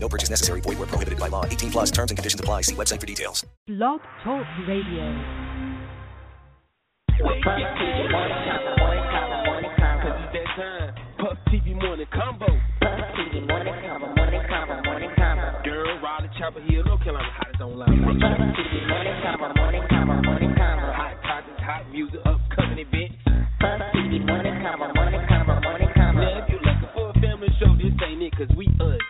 No purchase necessary. Void where prohibited by law. 18 plus terms and conditions apply. See website for details. Blog Talk Radio. Puff TV morning convo. Puff TV morning convo. Morning convo. Morning convo. Girl, ride the chopper here, North Carolina, hottest online. Hot topics, hot music, upcoming events. Puff TV morning convo. Morning convo. Morning Now, if you're looking for a family show, this ain't it, cause we uncut.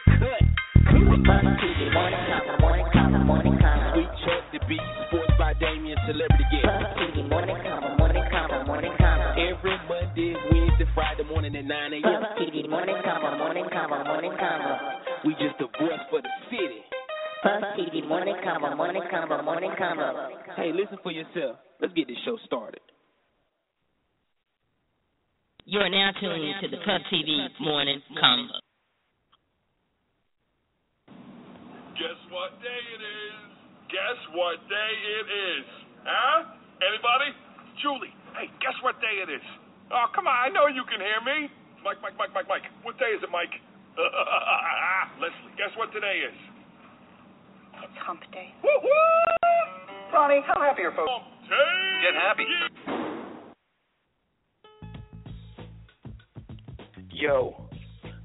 Hey, listen for yourself. Let's get this show started. You are now tuned to the Puff TV Morning Convo. Guess what day it is? Guess what day it is? Huh? Anybody? Julie, hey, guess what day it is? Oh, come on, I know you can hear me. Mike, Mike, Mike, Mike, Mike. What day is it, Mike? Leslie, guess what today is? It's hump day. Woo woo! Ronnie, how happy are folks? Get happy. Yo,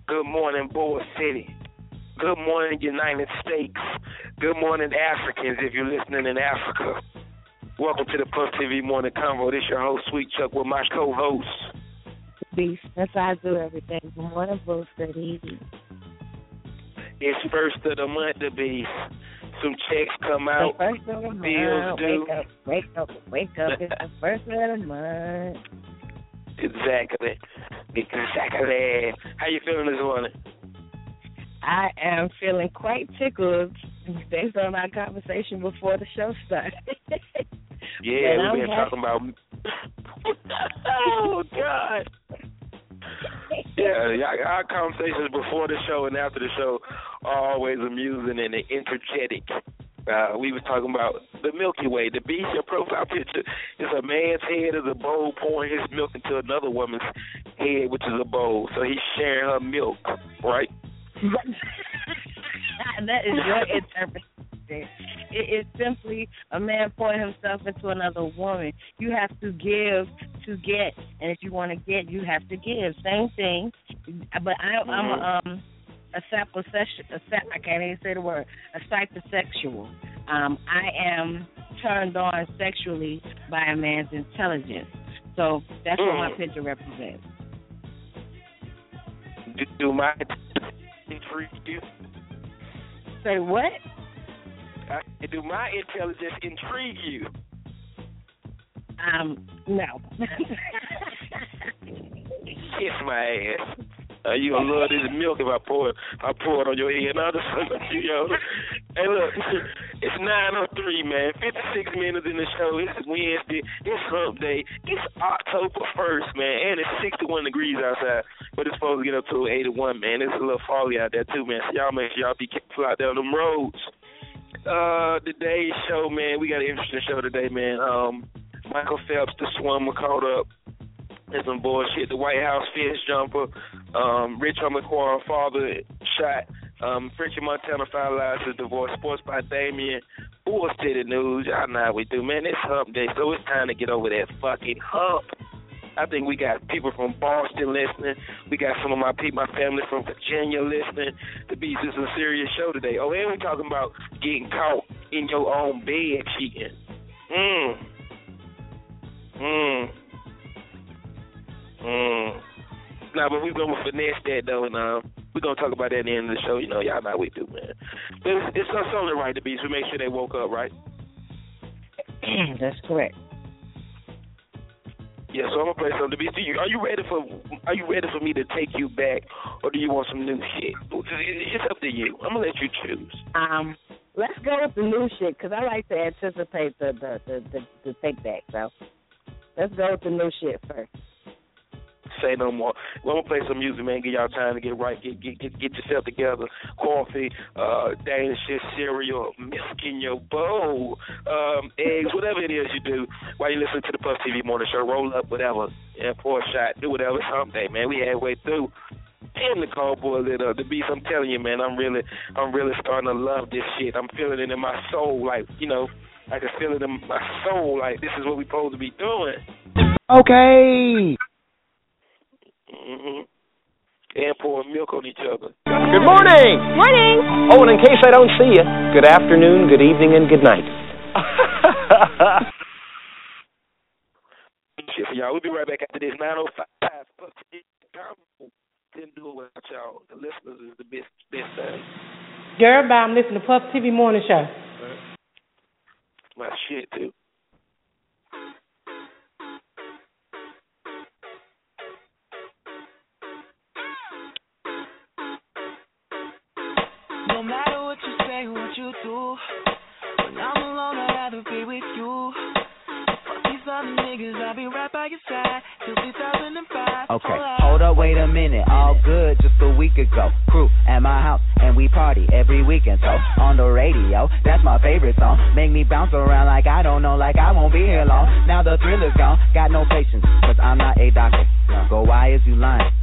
good morning, Bull City. Good morning, United States. Good morning, Africans, if you're listening in Africa. Welcome to the Puff TV Morning Convo. This your host, Sweet Chuck, with my co-host. Beast. That's how I do everything. Good morning. It's first of the month, the beast. Some checks come out. The first of the Bills month. due. Wake up, wake up, wake up. It's the first of the month. Exactly. Exactly. How you feeling this morning? I am feeling quite tickled based on our conversation before the show started. Yeah, we've been happy- talking about. oh God. Yeah, our conversations before the show and after the show are always amusing and energetic. Uh, we was talking about the Milky Way. The beast, your profile picture is a man's head as a bowl pouring his milk into another woman's head, which is a bowl. So he's sharing her milk, right? that is your interpretation. It is simply a man pouring himself into another woman. You have to give to get, and if you want to get, you have to give. Same thing. But I, I'm a, um, a saposexual. A sap, I can't even say the word. A psychosexual. Um, I am turned on sexually by a man's intelligence. So that's what my Mm. picture represents. Do, do intrigue you? Say what? Uh, do my intelligence intrigue you? Um, no. Kiss my ass. Uh, you gonna love this milk if I pour it. I pour it on your head. Now you yo. Hey, look, it's nine oh three, man. Fifty six minutes in the show. It's Wednesday. It's Hump Day. It's October first, man, and it's sixty one degrees outside. But it's supposed to get up to eighty one, man. It's a little foggy out there too, man. So y'all make sure y'all be careful out there on them roads. Uh, today's show, man. We got an interesting show today, man. Um, Michael Phelps, the swimmer, caught up and some bullshit. The White House fence jumper, um, Rich Homie Quan, father shot. Um, Frenchie Montana finalized his divorce. Sports by Damien. Bull City News. Y'all know how we do, man. It's hump day, so it's time to get over that fucking hump. I think we got people from Boston listening. We got some of my people, my family from Virginia listening. The Beast is a serious show today. Oh, and we're talking about getting caught in your own bed cheating. Mm. Mm. Mm. Nah, but we're gonna finesse that though, and uh, we're gonna talk about that at the end of the show. You know, y'all know we do, man. But it's, it's us only right, the beast. We make sure they woke up, right? That's correct. Yeah, so I'm gonna play some the beast. Do you, are you ready for? Are you ready for me to take you back, or do you want some new shit? It's up to you. I'm gonna let you choose. Um, let's go with the new shit because I like to anticipate the the the the, the take back. So let's go with the new shit first. Say no more. I'm gonna play some music, man. Give y'all time to get right, get get get, get yourself together. Coffee, uh, Danish cereal, milk in your bowl, um, eggs, whatever it is you do while you listen to the Puff TV Morning Show. Roll up, whatever, yeah, pour a shot, do whatever. Someday, man. We halfway through. And the call boy lit up. The beast, I'm telling you, man, I'm really, I'm really starting to love this shit. I'm feeling it in my soul, like you know, I can feel it in my soul, like this is what we supposed to be doing. Okay. Hmm And pouring milk on each other. Good morning. Morning. Oh, and in case I don't see you, good afternoon, good evening, and good night. Shit for y'all. We'll be right back after this. 905. Puff TV. Didn't do it without y'all. The listeners is the best, best thing. Girl, bye. I'm listening to Puff TV Morning Show. My shit too. Do, when I'm alone, I'd rather be with you. Fuck these other niggas, I'll be right by your side till 2005. Okay, hold up, wait a minute. All good just a week ago. Crew at my house, and we party every weekend. So on the radio, that's my favorite song. Make me bounce around like I don't know, like I won't be here long. Now the thrill is gone, got no patience, cause I'm not a doctor. Go, why is you lying?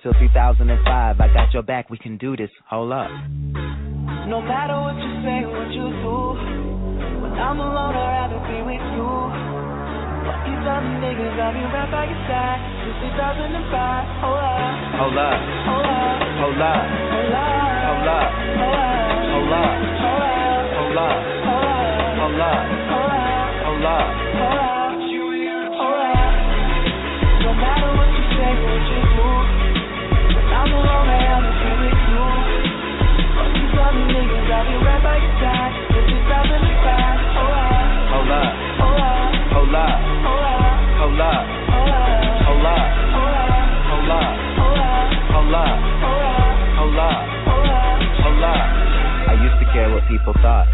Till 2005, I got your back, we can do this. Hold up. No matter what you say, what you do, when I'm alone, I'd rather be with you. Fuck these other niggas, I'll be right by your side till 2005. Hold up. Hold up. Hold up. Hold up. Hold up. Hold up. Hold up. Hold up. Hold up. Hold up. Hold up. Hold up. Hold up. I'll be right by your side till 2005. Hold up. Hold up. Hold up. Hold up. Hold up. Hold up. Hold up. Hold up. Hold up. Hold up. Hold up. Hold up. Hold up. Hold up. Hold up. Hold up. I used to care what people thought.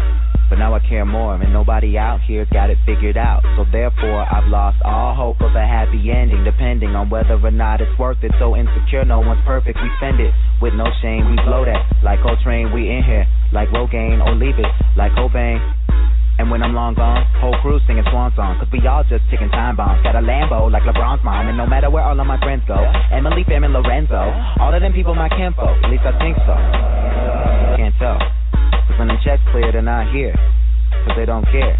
But now I care more, and nobody out here's got it figured out. So therefore, I've lost all hope of a happy ending, depending on whether or not it's worth it. So insecure, no one's perfect. We spend it with no shame. We blow that like Coltrane. We in here like Rogaine, or leave it like Cobain. And when I'm long gone, whole crew singing swan song. Cause we all just ticking time bombs. Got a Lambo like LeBron's mom. And no matter where all of my friends go, Emily, Fam, and Lorenzo, all of them people my kinfolk. At least I think so. Can't tell. Cause when them checks clear, they're not here. Cause they don't care.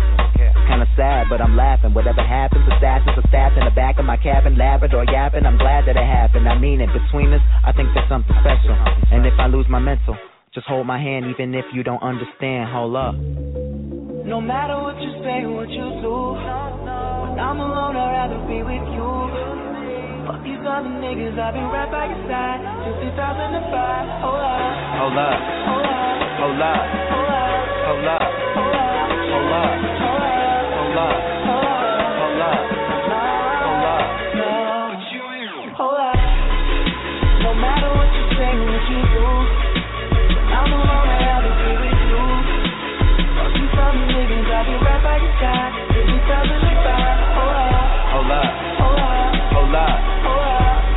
Kinda sad, but I'm laughing. Whatever happens, assassins are stabbed in the back of my cabin, Labrador yapping. I'm glad that it happened. I mean it. Between us, I think there's something special. And if I lose my mental, just hold my hand, even if you don't understand. Hold up. No matter what you say, what you do, when I'm alone, I'd rather be with you. Fuck these other niggas, I'll be right by your side till 2005. Hold up. Hold up. Hold up. Hold up. Hold up. Hold up. Hold up. Hold up. Hold up.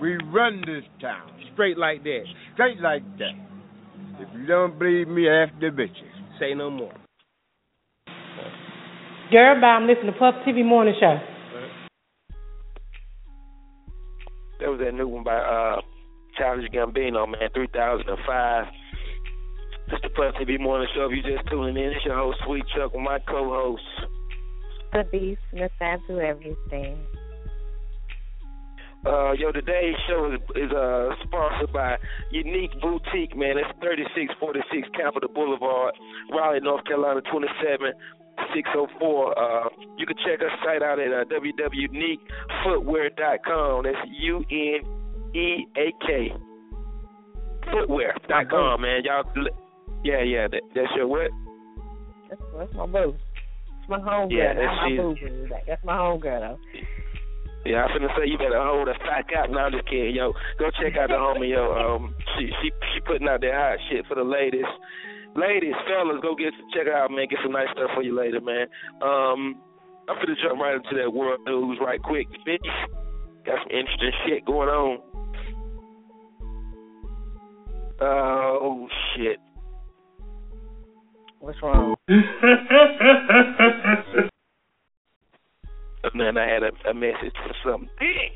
We run this town. Straight like that. Straight like that. If you don't believe me, ask the bitches. Say no more. Girl, bye. I'm listening to Puff TV Morning Show. That was that new one by uh Childish Gambino, man, 3005. It's the Puff TV Morning Show. If you're just tuning in, it's your host, Sweet Chuck, with my co-host. The Beast, Miss I Do Everything. Uh, yo, today's show is, is uh, sponsored by Unique Boutique, man. It's 3646 Capitol Boulevard, Raleigh, North Carolina, 27604. Uh, you can check our site out at uh, www.uneakfootwear.com. That's U N E A K. Footwear.com, man. Y'all, yeah, yeah. That, that's your what? That's, that's my boo. It's my home Yeah, girl. that's my boo. That's my home girl though. Yeah, I'm finna say you better hold the fuck out. No, I'm just kidding, yo. Go check out the homie, yo. Um, she she she putting out that hot shit for the ladies. Ladies, fellas, go get check it out, man. Get some nice stuff for you later, man. Um, I'm finna jump right into that world news right quick. Bitch, got some interesting shit going on. Uh, oh shit. What's wrong? And then I had a, a message for something.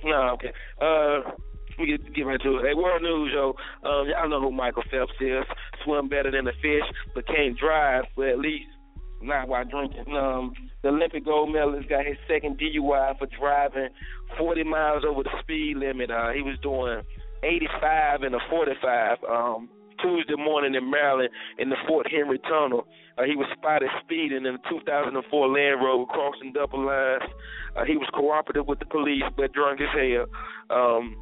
No, okay. Uh, we get get right to it. Hey, world news, yo. Um, y'all know who Michael Phelps is. Swim better than a fish, but can't drive. But at least not while drinking. Um, the Olympic gold medalist got his second DUI for driving 40 miles over the speed limit. Uh, he was doing 85 and a 45. Um, Tuesday morning in Maryland in the Fort Henry Tunnel. Uh, he was spotted speeding in a 2004 Land Rover crossing double lines. Uh, he was cooperative with the police, but drunk as hell. Um,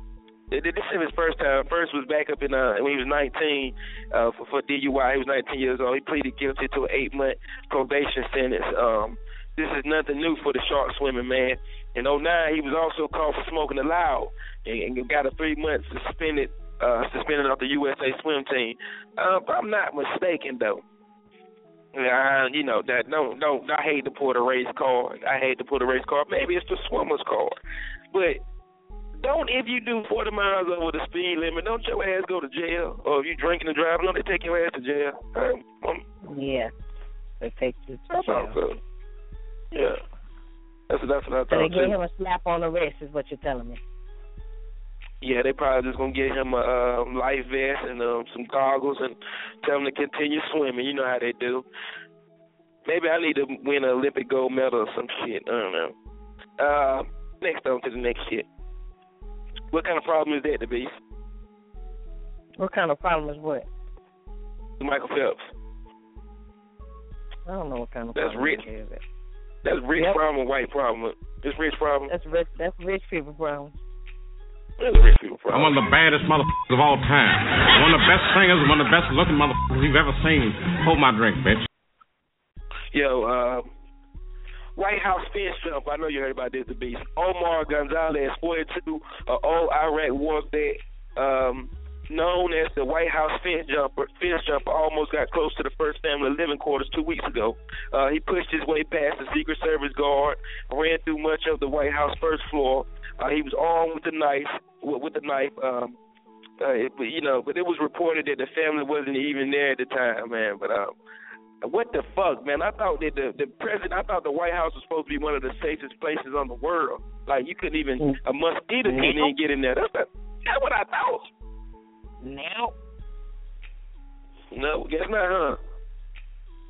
th- th- this is his first time. First was back up in uh, when he was 19 uh, for, for DUI. He was 19 years old. He pleaded guilty to an eight-month probation sentence. Um, this is nothing new for the shark swimming man. In 09, he was also caught for smoking aloud and, and got a three-month suspended uh, suspended off the USA swim team. Uh, if I'm not mistaken, though. You know that don't don't I hate to pull the race card. I hate to pull the race card. Maybe it's the swimmer's card, but don't if you do 40 miles over the speed limit, don't your ass go to jail. Or if you drinking and driving, don't they take your ass to jail? Um, um, Yeah. They take you to that's jail. good. Yeah, that's that's what I So they thought gave him a slap on the wrist, is what you're telling me. Yeah, they probably just gonna get him a um, life vest and um, some goggles and tell him to continue swimming. You know how they do. Maybe I need to win an Olympic gold medal or some shit. I don't know. Uh, next on to the next shit. What kind of problem is that, the beast? What kind of problem is what? Michael Phelps. I don't know what kind of That's problem rich. it is. That's rich Yep. problem, white problem. It's rich problem. That's rich. That's rich people problem. I'm one of the baddest motherfuckers of all time. One of the best singers, one of the best looking motherfuckers you've ever seen. Hold my drink, bitch. Yo, uh, White House fence jump. I know you heard about this, the beast. Omar Gonzalez, 42, uh, old Iraq war vet, um, known as the White House fence jumper. Fence jumper almost got close to the first family living quarters two weeks ago. Uh, he pushed his way past the Secret Service guard, ran through much of the White House first floor. Uh, he was armed with a knife. With, with the knife. Um, uh, it, you know, but it was reported that the family wasn't even there at the time, man. But um, what the fuck, man? I thought that the the president, I thought the White House was supposed to be one of the safest places on the world. Like you couldn't even a mosquito couldn't even get in there. That's not, that's what I thought. Now, No, guess not, huh?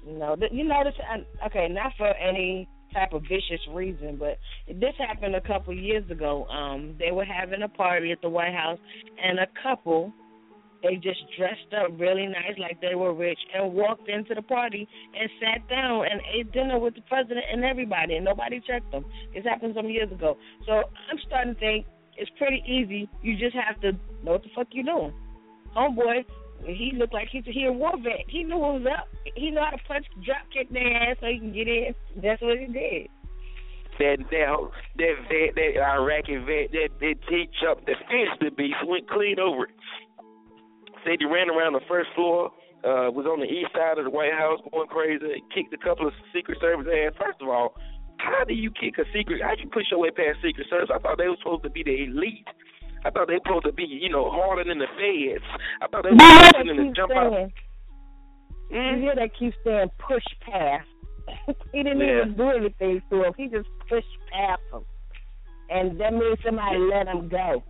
no, you notice? uh, Okay, not for any type of vicious reason, but this happened a couple years ago. Um, they were having a party at the White House, and a couple they just dressed up really nice, like they were rich, and walked into the party and sat down and ate dinner with the president and everybody, and nobody checked them. This happened some years ago. So I'm starting to think it's pretty easy. You just have to know what the fuck you're doing. Homeboy, he looked like he's he a war vet. He knew what was up. He knew how to punch, drop kick their ass so he can get in. That's what he did. That that that vet, that Iraqi vet, that teach up the fence the beast went clean over it. Said he ran around the first floor, uh, was on the east side of the White House going crazy, kicked a couple of Secret Service ass. First of all, how do you kick a secret? How do you push your way past Secret Service? I thought they were supposed to be the elite. I thought they were supposed to be, you know, harder than the feds. I thought they were You supposed to keep jump out. saying, you hmm? hear that keep saying push past. he didn't Yeah. even do anything to him. He just pushed past him, and that means somebody let him go.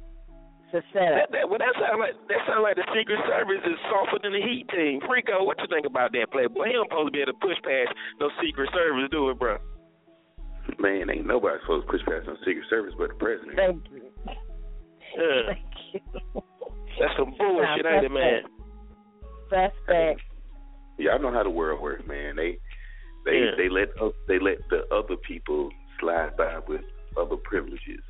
It's a setup. That, that, well, that sounds like that sound like the Secret Service is softer than the Heat team. Freako, what you think about that, Playboy? He don't supposed to be able to push past no Secret Service, do it, bro? Man, ain't nobody supposed to push past no Secret Service but the president. Thank you. Yeah. Thank you. That's some bullshit, ain't it, man? That's Suspect. Y'all know how the world works, man. They they Yeah. they let o- they let the other people slide by with other privileges.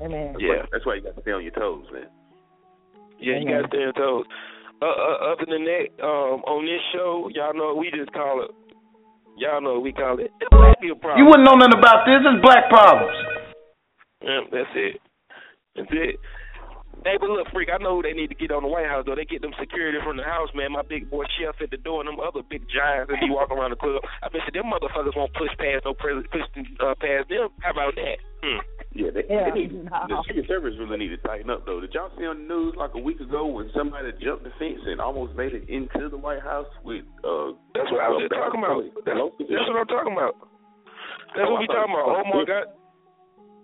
Amen. Yeah. that's why you got to stay on your toes, man. Yeah, you gotta stay on your toes. Uh, uh, other than that, um, on this show, y'all know we just call it. Y'all know we call it. Black people problem. You wouldn't know nothing about this. It's black problems. Yeah, that's it. That's it. Hey, but look, freak, I know who they need to get on the White House though. They get them security from the house, man. My big boy chef at the door, and them other big giants that be walking around the club. I bet you them motherfuckers won't push past no president, push uh, past them. How about that? Hmm. Yeah, they, Yeah, they need, no. the Secret Service really need to tighten up though. Did y'all see on the news like a week ago when somebody jumped the fence and almost made it into the White House with uh That's what I was just talking about. That's, that's what I'm talking about. That's what we talking about. Oh my God.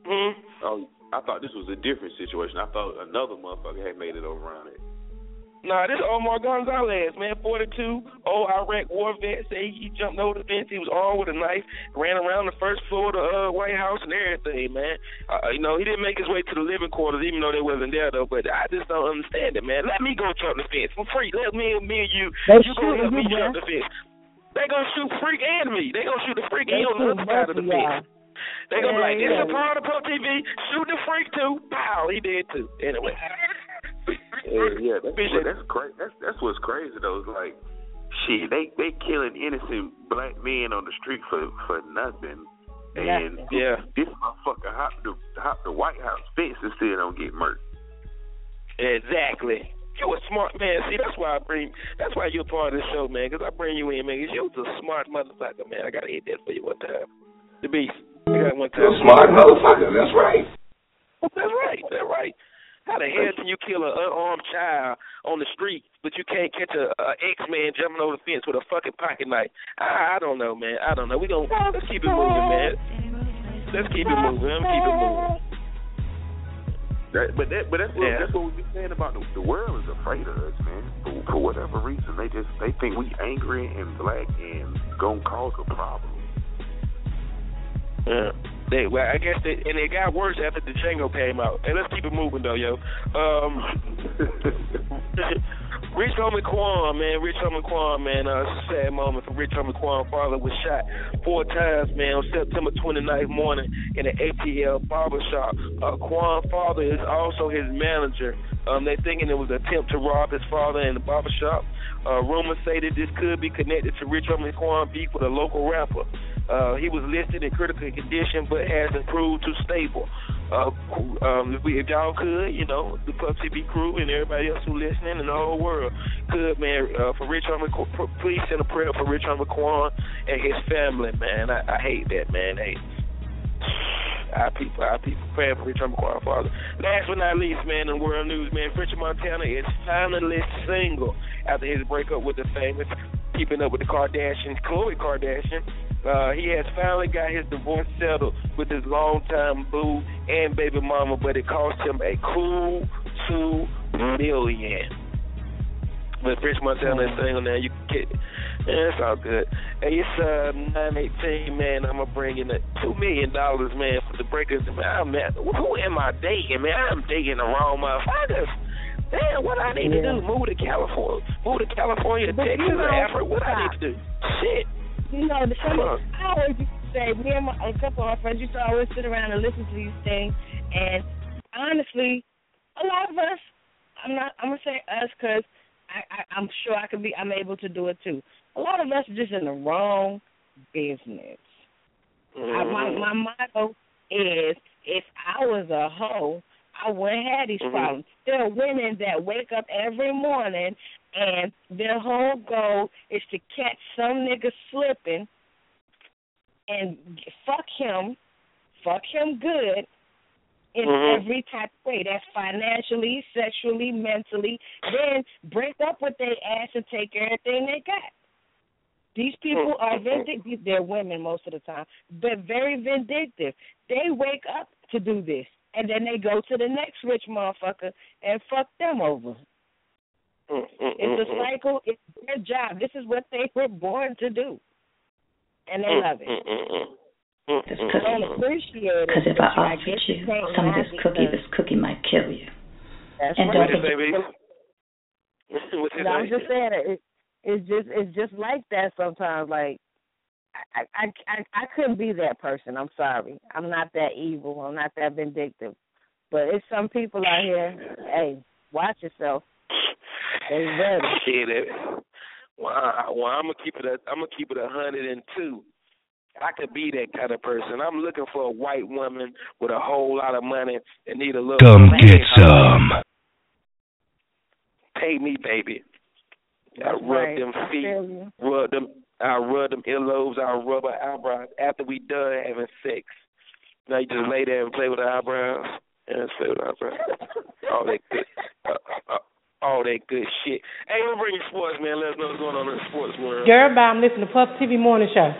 Hmm. Oh, I thought this was a different situation. I thought another motherfucker had made it over on it. Nah, this Omar Gonzalez, man, 42, old Iraq war vet, say he jumped over the fence. He was armed with a knife, ran around the first floor of the uh, White House and everything, man. Uh, you know, he didn't make his way to the living quarters, even though they wasn't there though. But I just don't understand it, man. Let me go jump the fence for free. Let me, and me and you, They you go shooting help me you, jump the fence. They gonna shoot Freak and me. They gonna shoot the Freak They and on the other side of both the of y'all. fence. They gonna be like, Yeah, this yeah. is a part of Puff TV. Shoot the Freak too. Pow, he did too. Anyway. Yeah, yeah, that's Bitch, that's crazy. That's that's what's crazy though. It's like, shit, they they killing innocent black men on the street for for nothing, and Nothing. Yeah. this motherfucker hop the hop the White House fence and still don't get murdered. Exactly. You a smart man. See, that's why I bring. That's why you're a part of the show, man. Because I bring you in, man. Because you're a smart motherfucker, man. I gotta hit that for you one time. The beast. I got one time. You're a smart motherfucker. That's right. That's right. That's right. How the hell can you kill an unarmed child on the street, but you can't catch a, a X man jumping over the fence with a fucking pocket knife? I, I don't know, man. I don't know. We gonna let's keep it moving, man. Let's keep it moving. Let's keep it moving. That, but that but that's what Yeah. that's what we've been saying about the, the world is afraid of us, man. For, for whatever reason, they just they think we angry and black and gonna cause a problem. Yeah. They, well, I guess they, and it got worse after the Django came out. And let's keep it moving though, yo. Um, Rich Homie Quan, man, Rich Homie Quan, man. Uh, it's a sad moment for Rich Homie Quan. Father was shot four times, man, on September 29th morning in an ATL barbershop. Uh, Quan father is also his manager. Um, they're thinking it was an attempt to rob his father in the barbershop. Uh, rumors say that this could be connected to Rich Homie Quan beef with a local rapper. Uh, he was listed in critical condition, but has improved to stable. Uh, um, if, we, if y'all could, you know, the Puff TV crew and everybody else who listening in the whole world could, man, uh, for Rich Homie, please send a prayer for Rich Homie and his family, man. I, I hate that, man. Hey, our people, our people praying for Rich Homie Father. Last but not least, man, in world news, man, Frenchie Montana is finally single after his breakup with the famous Keeping Up with the Kardashians, Khloe Kardashian. Uh, he has finally got his divorce settled with his longtime boo and baby mama, but it cost him a cool two million. But Rich Montana is single now. You can get, yeah, it's all good. Hey, it's uh nine eighteen, man. I'm gonna bring in the two million dollars, man, for the breakers. Man, who am I dating, man? I'm dating the wrong motherfuckers. Damn, what I need to do? Move to California, move to California, But Texas, you or know, Africa. What I need to do? Shit. You know, the on. I always used to say, me and my, a couple of my friends used to always sit around and listen to these things. And honestly, a lot of us, I'm not, I'm gonna say us because I, I, I'm sure I could be, I'm able to do it too. A lot of us are just in the wrong business. I, my Mhm. my motto is, if I was a hoe, I wouldn't have these Mhm. problems. There are women that wake up every morning and their whole goal is to catch some nigga slipping and fuck him, fuck him good in Mhm. every type of way. That's financially, sexually, mentally. Then break up with their ass and take everything they got. These people are vindictive. They're women most of the time. They're very vindictive. They wake up to do this, and then they go to the next rich motherfucker and fuck them over. It's a cycle. It's their job. This is what they were born to do, and they love it. This cookie. appreciate it. Because if I I offered you some of this cookie, this cookie might kill you. That's and right. don't forget, What's No, I'm just saying it. It's just it's just like that sometimes. Like I I I I couldn't be that person. I'm sorry. I'm not that evil. I'm not that vindictive. But it's some people out here. Hey, watch yourself. They ready. Shit, it. Well, I, well, I'm gonna keep it. A, I'm gonna keep it a hundred and two. I could be that kind of person. I'm looking for a white woman with a whole lot of money and need a little. Come man. get some. Pay me, baby. I That's rub right. them feet, rub them. I rub them earlobes. I rub her eyebrows after we done having sex. Now you just lay there and play with her eyebrows and just play with her eyebrows. all that good, uh, uh, all that good shit. Hey, we'll bring you sports, man. Let us know what's going on in the sports world. Girl, bye. I'm listening to Puff TV Morning Show.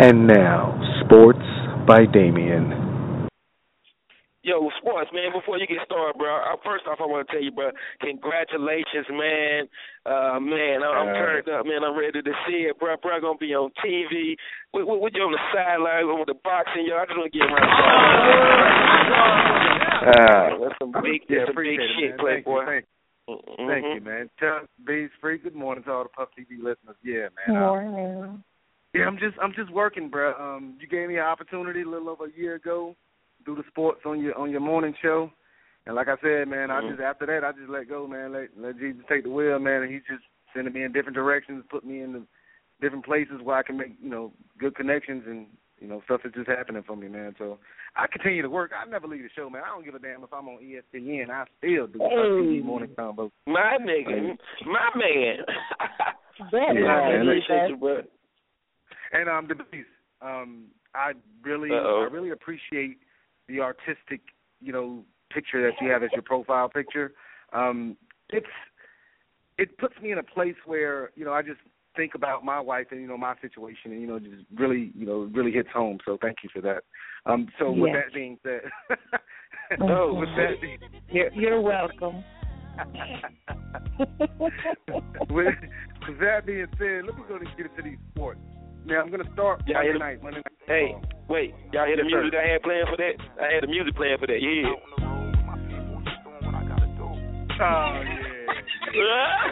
And now, sports by Damien. Yo, sports, man. Before you get started, bro. Uh, first off, I want to tell you, bro, congratulations, man. Uh, man, I- I'm Uh, turned up, man. I'm ready to see it, bro. Bro, gonna be on TV. With, with, with you on the sideline with the boxing, yo. I just want to get around. Uh, that's some big, yeah, that's some big appreciate it, shit, man. Playboy. Thank you, thank you. Thank you, man. Chuck, Bees Free. Good morning to all the Puff TV listeners. Yeah, man. Uh, Morning. yeah, I'm just I'm just working, bro. Um, you gave me an opportunity a little over a year ago, do the sports on your on your morning show, and like I said, man, I Mhm. just after that I just let go, man. Let let Jesus take the wheel, man. And He's just sending me in different directions, put me in the different places where I can make you know good connections and you know stuff is just happening for me, man. So I continue to work. I never leave the show, man. I don't give a damn if I'm on E ESPN. I still do the Hey. morning convo. My nigga, my man. That Yeah, right. man. Appreciate you, bro. And um, the beast. Um, I really, Uh-oh. I really appreciate the artistic, you know, picture that you have as your profile picture. Um, it's, it puts me in a place where you know I just think about my wife and you know my situation, and you know, just really, you know, really hits home. So thank you for that. Um, so with that being said, Oh, with that being You're you're welcome. with, with that being said, let me go and get into these sports. Now I'm going to start Y'all Monday the- night. Monday night. Hey, wait, y'all hear the music I had playing for that? I had the music playing for that. Yeah. Oh yeah.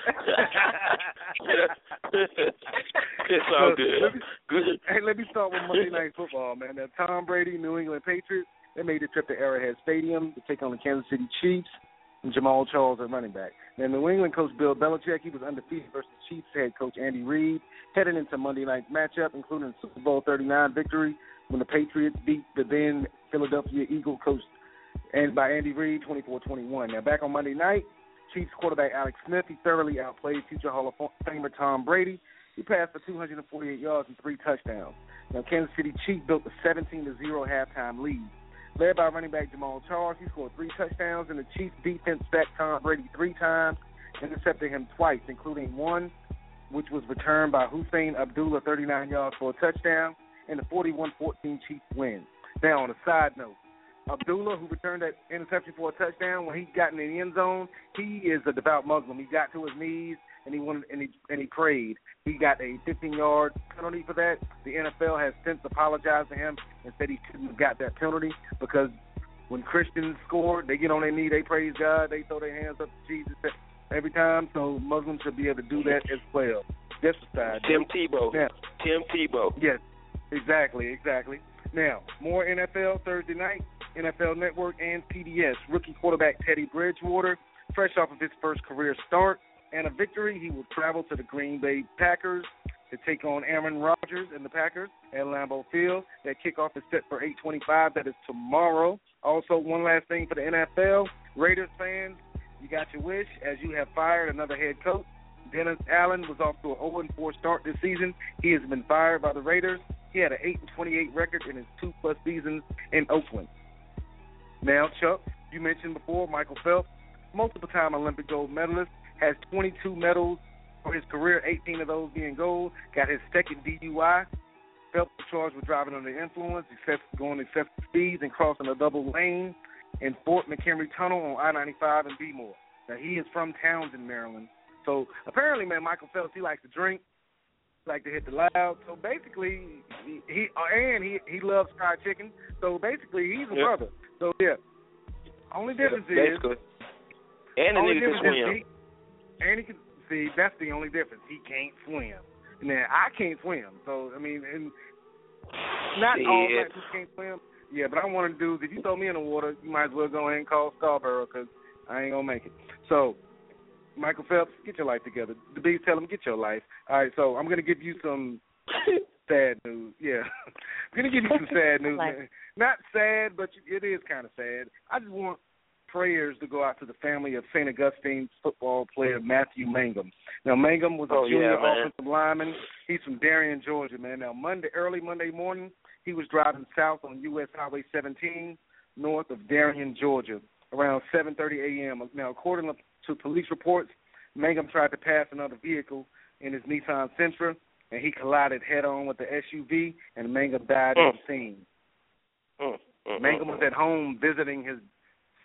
it's all So, good. let me- Good. Hey, let me start with Monday Night Football, man. Now, Tom Brady, New England Patriots, they made the trip to Arrowhead Stadium to take on the Kansas City Chiefs and Jamaal Charles at running back. Now, New England coach Bill Belichick, he was undefeated versus Chiefs head coach Andy Reid, heading into Monday night's matchup, including Super Bowl 39 victory when the Patriots beat the then Philadelphia Eagle coach and by Andy Reid 24-21. Now, back on Monday night, Chiefs quarterback Alex Smith, he thoroughly outplayed future Hall of Famer Tom Brady. He passed for 248 yards and three touchdowns. Now, Kansas City Chiefs built a 17 to 0 halftime lead. Led by running back Jamaal Charles, he scored three touchdowns, and the Chiefs defense sacked Tom Brady three times, intercepting him twice, including one which was returned by Husain Abdullah 39 yards for a touchdown, and the 41-14 Chiefs win. Now, on a side note, Abdullah, who returned that interception for a touchdown, when he got in the end zone, he is a devout Muslim. He got to his knees and he wanted and he and he prayed. He got a 15-yard penalty for that. The NFL has since apologized to him and said he shouldn't have got that penalty because when Christians score, they get on their knee, they praise God, they throw their hands up to Jesus every time. So Muslims should be able to do that as well. Just aside. Tim Tebow. Now, Tim Tebow. Yes, exactly, exactly. Now, more NFL Thursday night, NFL Network and CBS. Rookie quarterback Teddy Bridgewater, fresh off of his first career start and a victory, he will travel to the Green Bay Packers to take on Aaron Rodgers and the Packers at Lambeau Field. That kickoff is set for 8:25. That is tomorrow. Also, one last thing for the NFL, Raiders fans, you got your wish as you have fired another head coach. Dennis Allen was off to an 0-4 start this season. He has been fired by the Raiders. He had an 8-28 record in his two-plus seasons in Oakland. Now, Chuck, you mentioned before Michael Phelps, multiple-time Olympic gold medalist, has 22 medals for his career, 18 of those being gold. Got his second DUI. Phelps was charged with driving under influence, excessive, going excessive speeds, and crossing a double lane in Fort McHenry Tunnel on I-95 and Bmore. Now he is from Towson, Maryland. So apparently, man, Michael Phelps he likes to drink, like to hit the loud. So basically, he, he and he he loves fried chicken. So basically, he's a Yeah. brother. So yeah. Only difference is Basically. And the nigga can swim. And he can see. That's the only difference. He can't swim. Now I can't swim. So I mean, and not all Shit. blacks who can't swim. Yeah, but I'm one of the dudes. If you throw me in the water, you might as well go ahead and call Scarborough because I ain't gonna make it. So, Michael Phelps, get your life together. The bees tell him get your life. All right, so I'm gonna give you some sad news. Yeah, I'm gonna give you some sad news. Not sad, but it is kind of sad. I just want prayers to go out to the family of St. Augustine's football player Matthew Mangum. Now Mangum was a Oh, junior man. offensive lineman. He's from Darien, Georgia, man. Now Monday, early Monday morning, he was driving south on U.S. Highway 17, north of Darien, Georgia, around 7:30 a.m. Now, according to police reports, Mangum tried to pass another vehicle in his Nissan Sentra, and he collided head-on with the SUV, and Mangum died Mm. on the scene. Mm, mm, Mangum mm, was at home visiting his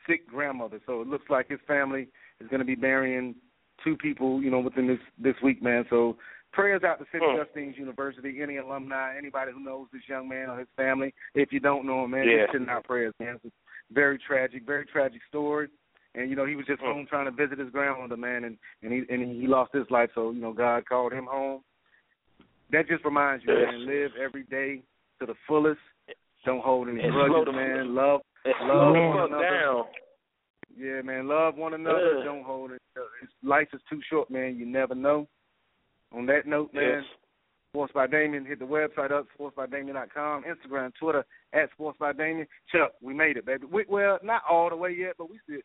sick grandmother, so it looks like his family is going to be burying two people, you know, within this this week, man. So prayers out to St. Augustine's University, any alumni, anybody who knows this young man or his family. If you don't know him, man, Yeah. just send out prayers, man. It's a very tragic, very tragic story. And you know, he was just Hmm. home trying to visit his grandmother, man, and and he and he lost his life. So you know, God called him home. That just reminds you, Yes. man, live every day to the fullest. Don't hold any grudges, man. Love love slow the one another. down. Yeah, man. Love one another. Yeah. Don't hold it. Life is too short, man. You never know. On that note, man, Yes. Sports by Damien, hit the website up, sportsbydamien.com, Instagram, Twitter, at Sports by Damien. Chuck, we made it, baby. We, well, not all the way yet, but we still,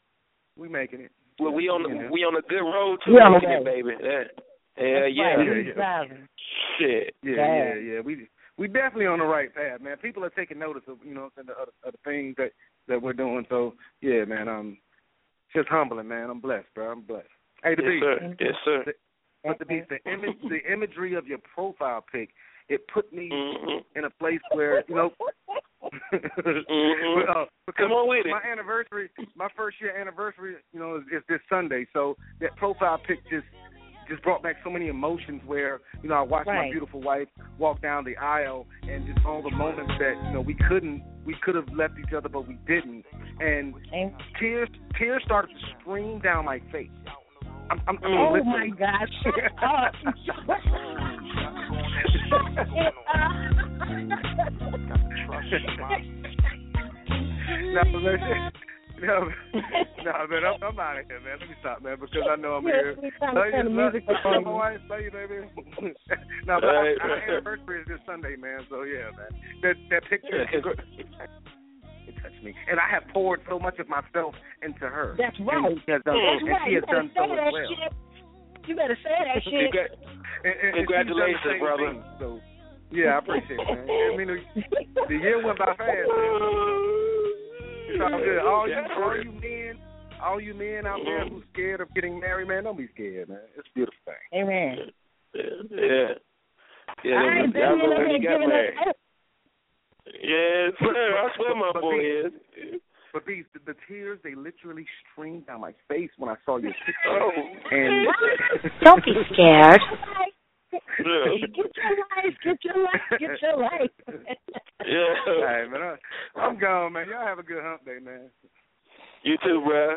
we making it. Well, we on the, Yeah. we on a good road to We on the making it, baby. Yeah, yeah, yeah. Yeah, yeah. Shit. Yeah, yeah, yeah. We we definitely on the right path, man. People are taking notice of you know what I'm the other, other things that that we're doing. So yeah, man. Um, just humbling, man. I'm blessed, bro. I'm blessed. Hey, the Yes, beast. sir. Yes, sir. The, but the beast, the image, the imagery of your profile pic, it put me Mhm. in a place where you know. Mhm. uh, because Come on with it. my anniversary, my first year anniversary, you know, is, is this Sunday. So that profile pic just just brought back so many emotions. Where you know, I watched my beautiful wife walk down the aisle, and just all the moments that you know we couldn't, we could have left each other, but we didn't, and And, tears, tears started to stream down my face. I'm, I'm, I mean, oh literally. my gosh! no, man, no, no, man, I'm, I'm out of here, man. Let me stop, man, because I know I'm here. we trying to Love turn the you, music love, up on my you. wife, love you, baby. no, but Right, our, our right. anniversary is this Sunday, man. So yeah, man. That that picture, Yeah. it touched me, and I have poured so much of myself into her. That's And right. she has done, That's and right. she You has better done say so as that well. shit. You better say that shit. Congra- And, and, and she's done the Congratulations, same brother. thing, so yeah, I appreciate it, man. I mean, the, the year went by fast. Man. It's all good. All you, all you men, all you men out there who's scared of getting married, man, don't be scared, man. It's a beautiful thing. Amen. Yeah. Yeah. All right, y'all Damien, know I'm when here you giving married. Yes, sir. I swear my But boy these- is. But these the, the tears they literally streamed down my face when I saw your picture. Oh. And Don't be scared. Yeah. Get your life, get your life, get your life. Yeah. All right, man. I, I'm gone, man. Y'all have a good hump day, man. You too, bruh.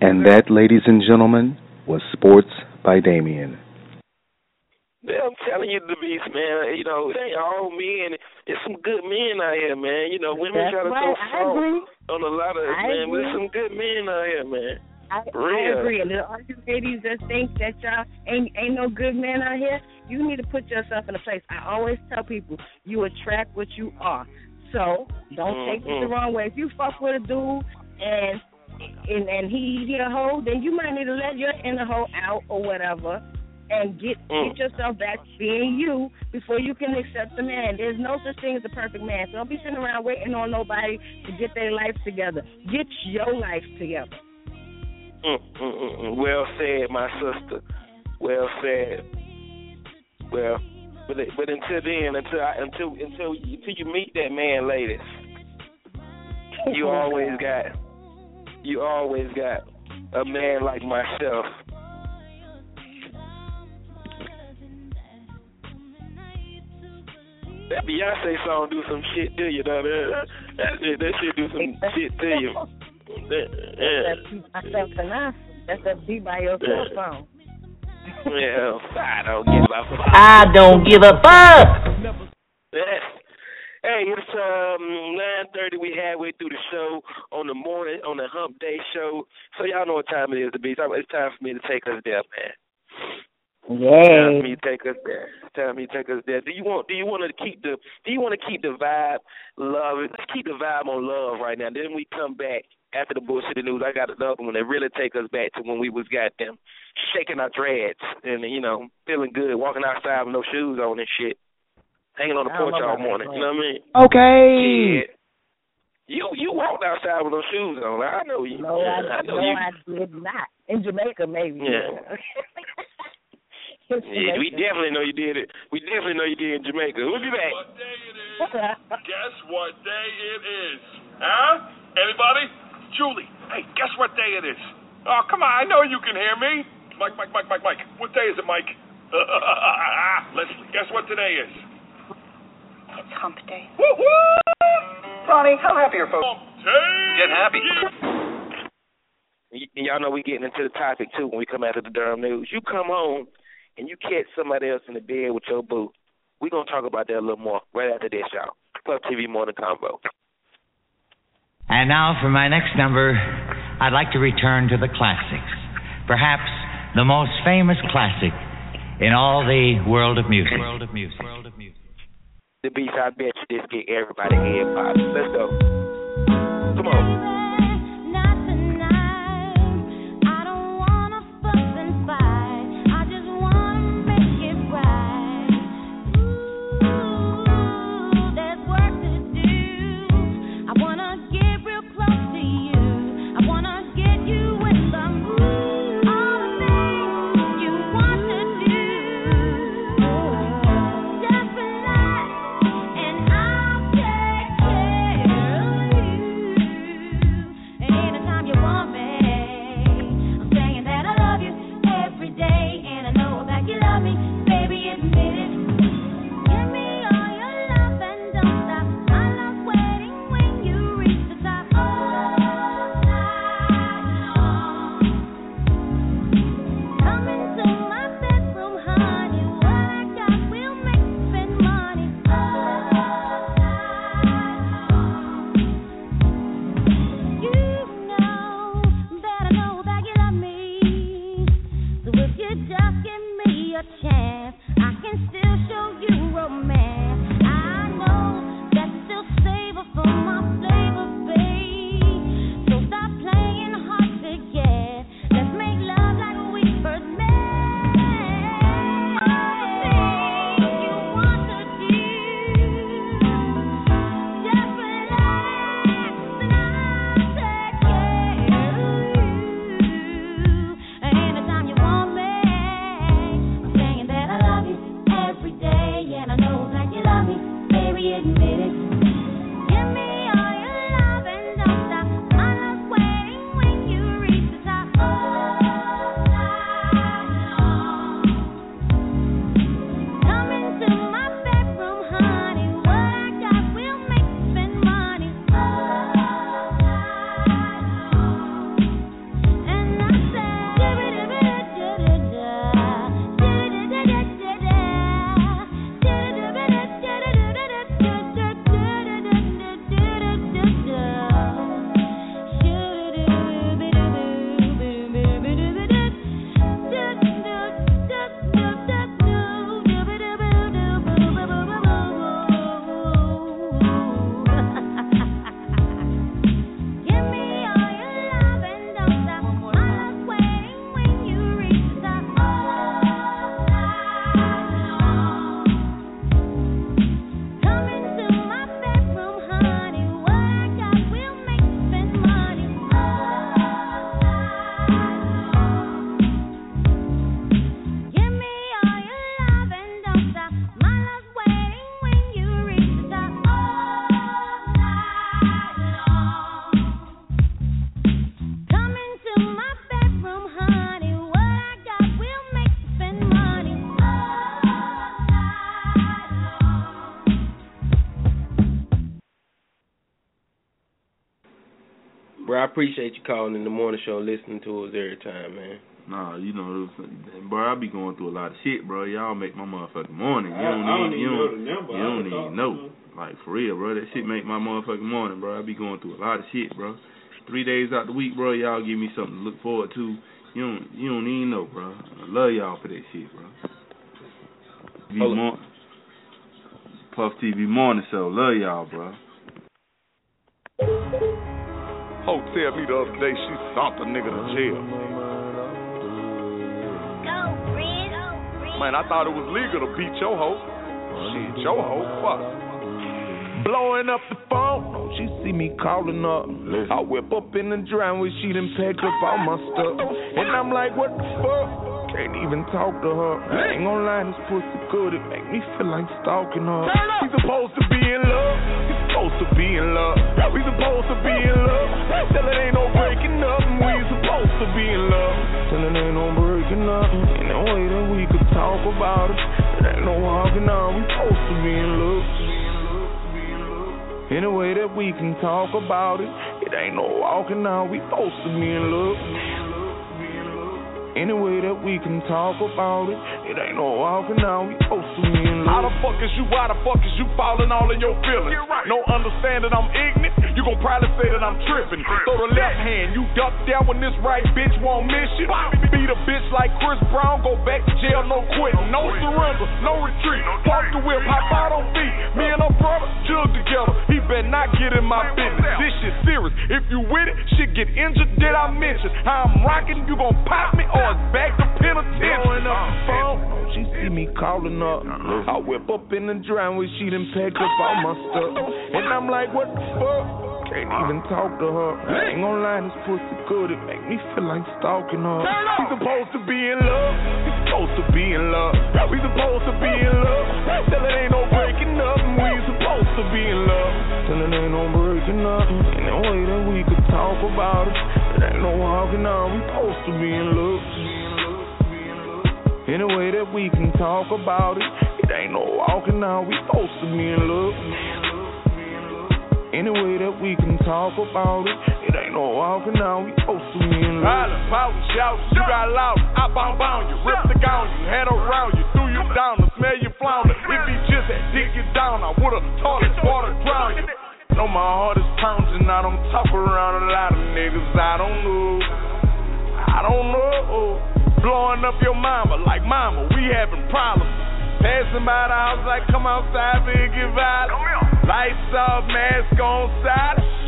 And that, ladies and gentlemen, was Sports by Damien. Yeah, I'm telling you, the beast, man. You know, it ain't all men. There's some good men out here, man. You know, women That's try to right. throw I salt on a lot of I man. But agree. there's some good men out here, man. I, I agree. And all you ladies that think that y'all ain't ain't no good men out here, you need to put yourself in a place. I always tell people you attract what you are. So don't take it the wrong way. If you fuck with a dude and and and he he a hoe, then you might need to let your inner hoe out or whatever. And get Mm. get yourself back to being you before you can accept the man. There's no such thing as a perfect man. So don't be sitting around waiting on nobody to get their life together. Get your life together. Mm, mm, mm, mm. Well said, my sister. well said. Well, but but until then, until I, until until until you meet that man, ladies, you always got you always got a man like myself. That Beyonce song do some shit to you, though. That, that shit, that shit do some shit to you. That, yeah. That's that That's that be by yourself song. Yeah, I don't give a fuck. I don't give a fuck. Yeah. Hey, it's um nine thirty. We halfway through the show on the morning on the Hump Day show. So y'all know what time it is to be. It's time for me to take us there, man. Time for Yay. me take us there. Time me take us there. Do you want? Do you want to keep the? Do you want to keep the vibe, love? Let's keep the vibe on love right now. Then we come back after the bullshit news. I got another one that really take us back to when we was goddamn shaking our dreads and you know feeling good, walking outside with no shoes on and shit, hanging on the I porch all morning. that. You know what I mean? Okay. Yeah. You you walked outside with no shoes on. I know you. No, I, I know no, you. I did not. In Jamaica, maybe. Yeah. In Yeah, we definitely know you did it. We definitely know you did in Jamaica. We'll be back. What day it is? guess what day it is? Huh? Anybody? Julie, hey, guess what day it is? Oh, come on, I know you can hear me. Mike, Mike, Mike, Mike, Mike. What day is it, Mike? Leslie, guess what today is? It's hump day. Woo woo! Ronnie, how happy are folks? Hump day! Get happy. Y- y'all know we're getting into the topic too when we come after the Durham news. You come home and you catch somebody else in the bed with your boo. We're gonna talk about that a little more right after this, y'all. Puff TV Morning Convo. And now for my next number, I'd like to return to the classics. Perhaps the most famous classic in all the world of music. World of music. World of music. The beats I bet you this get everybody head popping. Let's go. Come on. Appreciate you calling in the morning show, listening to us every time, man. Nah, you know, bro, I be going through a lot of shit, bro. Y'all make my motherfucking morning. You don't I don't even you don't, the number. you don't even know. Like for real, bro. That shit make my motherfucking morning, bro. I be going through a lot of shit, bro. Three days out the week, bro. Y'all give me something to look forward to. You don't, you don't even know, bro. I love y'all for that shit, bro. TV Hold mor- Puff TV morning show, love y'all, bro. Hope tell me the other day she sent a nigga to jail. Man, I thought it was legal to beat your hoe. Shit, your hoe, fuck. Blowing up the phone, she see me calling up? I whip up in the driveway, she done packed up all my stuff. And I'm like, what the fuck? Can't even talk to her. I ain't gonna lie, this pussy good, it make me feel like stalking her. We supposed to be in love, we supposed to be in love. We supposed to be in love. Tell it ain't no breaking up, we supposed to be in love. Tell it ain't no breaking up, in the way that we could talk about it. It ain't no walking on, we supposed to be in love. In a way that we can talk about it. It ain't no walking out, we supposed to be in love. Any way that we can talk about it. It ain't no walking out, we supposed to be in love. Mm. How the fuck is you, why the fuck is you falling all in your feelings? Right. No understanding I'm ignorant, you gon' probably say that I'm tripping. Throw the left hand, you duck down when this right bitch won't miss you. Beat a bitch like Chris Brown, go back to jail, no quitting. No surrender, no retreat. Park the whip, hop out on feet. Me and her brother jug together. He better not get in my business. This shit serious. If you with it, shit get injured. Did I mention how I'm rocking? You gon' pop me or it's back to penitentiary. Blowing up the phone. She see me calling up. I whip up in the driveway, she done packed up all my stuff. And I'm like, what the fuck? Can't even talk to her. I ain't gonna lie, this pussy good. It make me feel like stalking her. We supposed to be in love. We supposed to be in love. We supposed to be in love. Tell it ain't no breaking up. and We supposed to be in love. Tell it ain't no breaking up. In the way that we could talk about it. It ain't no walking on. We supposed to be in love. In a way that we can talk about it. It ain't no walking out. We supposed to be in love. Any way that we can talk about it. It ain't no walking out. We supposed to be in love. Shout. You got loud. I bound bound you. Rip the gown you. Head around you. Threw you down. To smell you flounder. If he just had dig you down, I would've taught his water drown you. Know my heart is pounding. I don't talk around a lot of niggas. I don't know. I don't know. Blowing up your mama like mama, we having problems. Passing by the house like come outside, big get violent. Lights off, mask on side.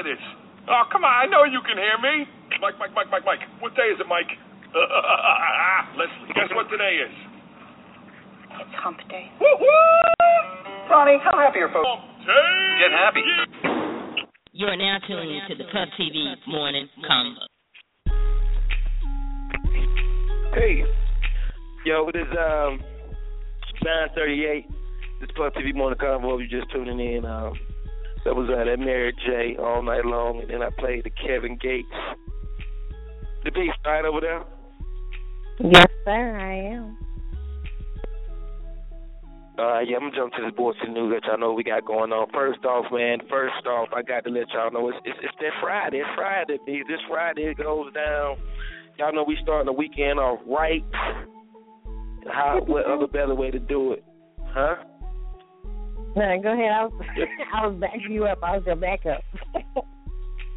Guess what day it is? Oh, come on, I know you can hear me. Mike, Mike, Mike, Mike, Mike. What day is it, Mike? Leslie, guess what today is? It's hump day. Ronnie, how happy are folks? Get happy. You are now tuning into the Puff TV Morning Convo. Hey, yo, it is um nine thirty eight. This Puff TV morning convo. You're just tuning in. Um, that was uh, that Mary J all night long, and then I played the Kevin Gates. The beat right over there. Yes, sir, I am. Uh, yeah, I'm gonna jump to this board to the news that y'all know we got going on. First off, man, first off, I got to let y'all know it's it's, it's that Friday. It's Friday, B. This Friday it goes down. Y'all know we starting the weekend off right. How? What other better way to do it? Huh? No, go ahead. I was I was backing you up. I was your backup.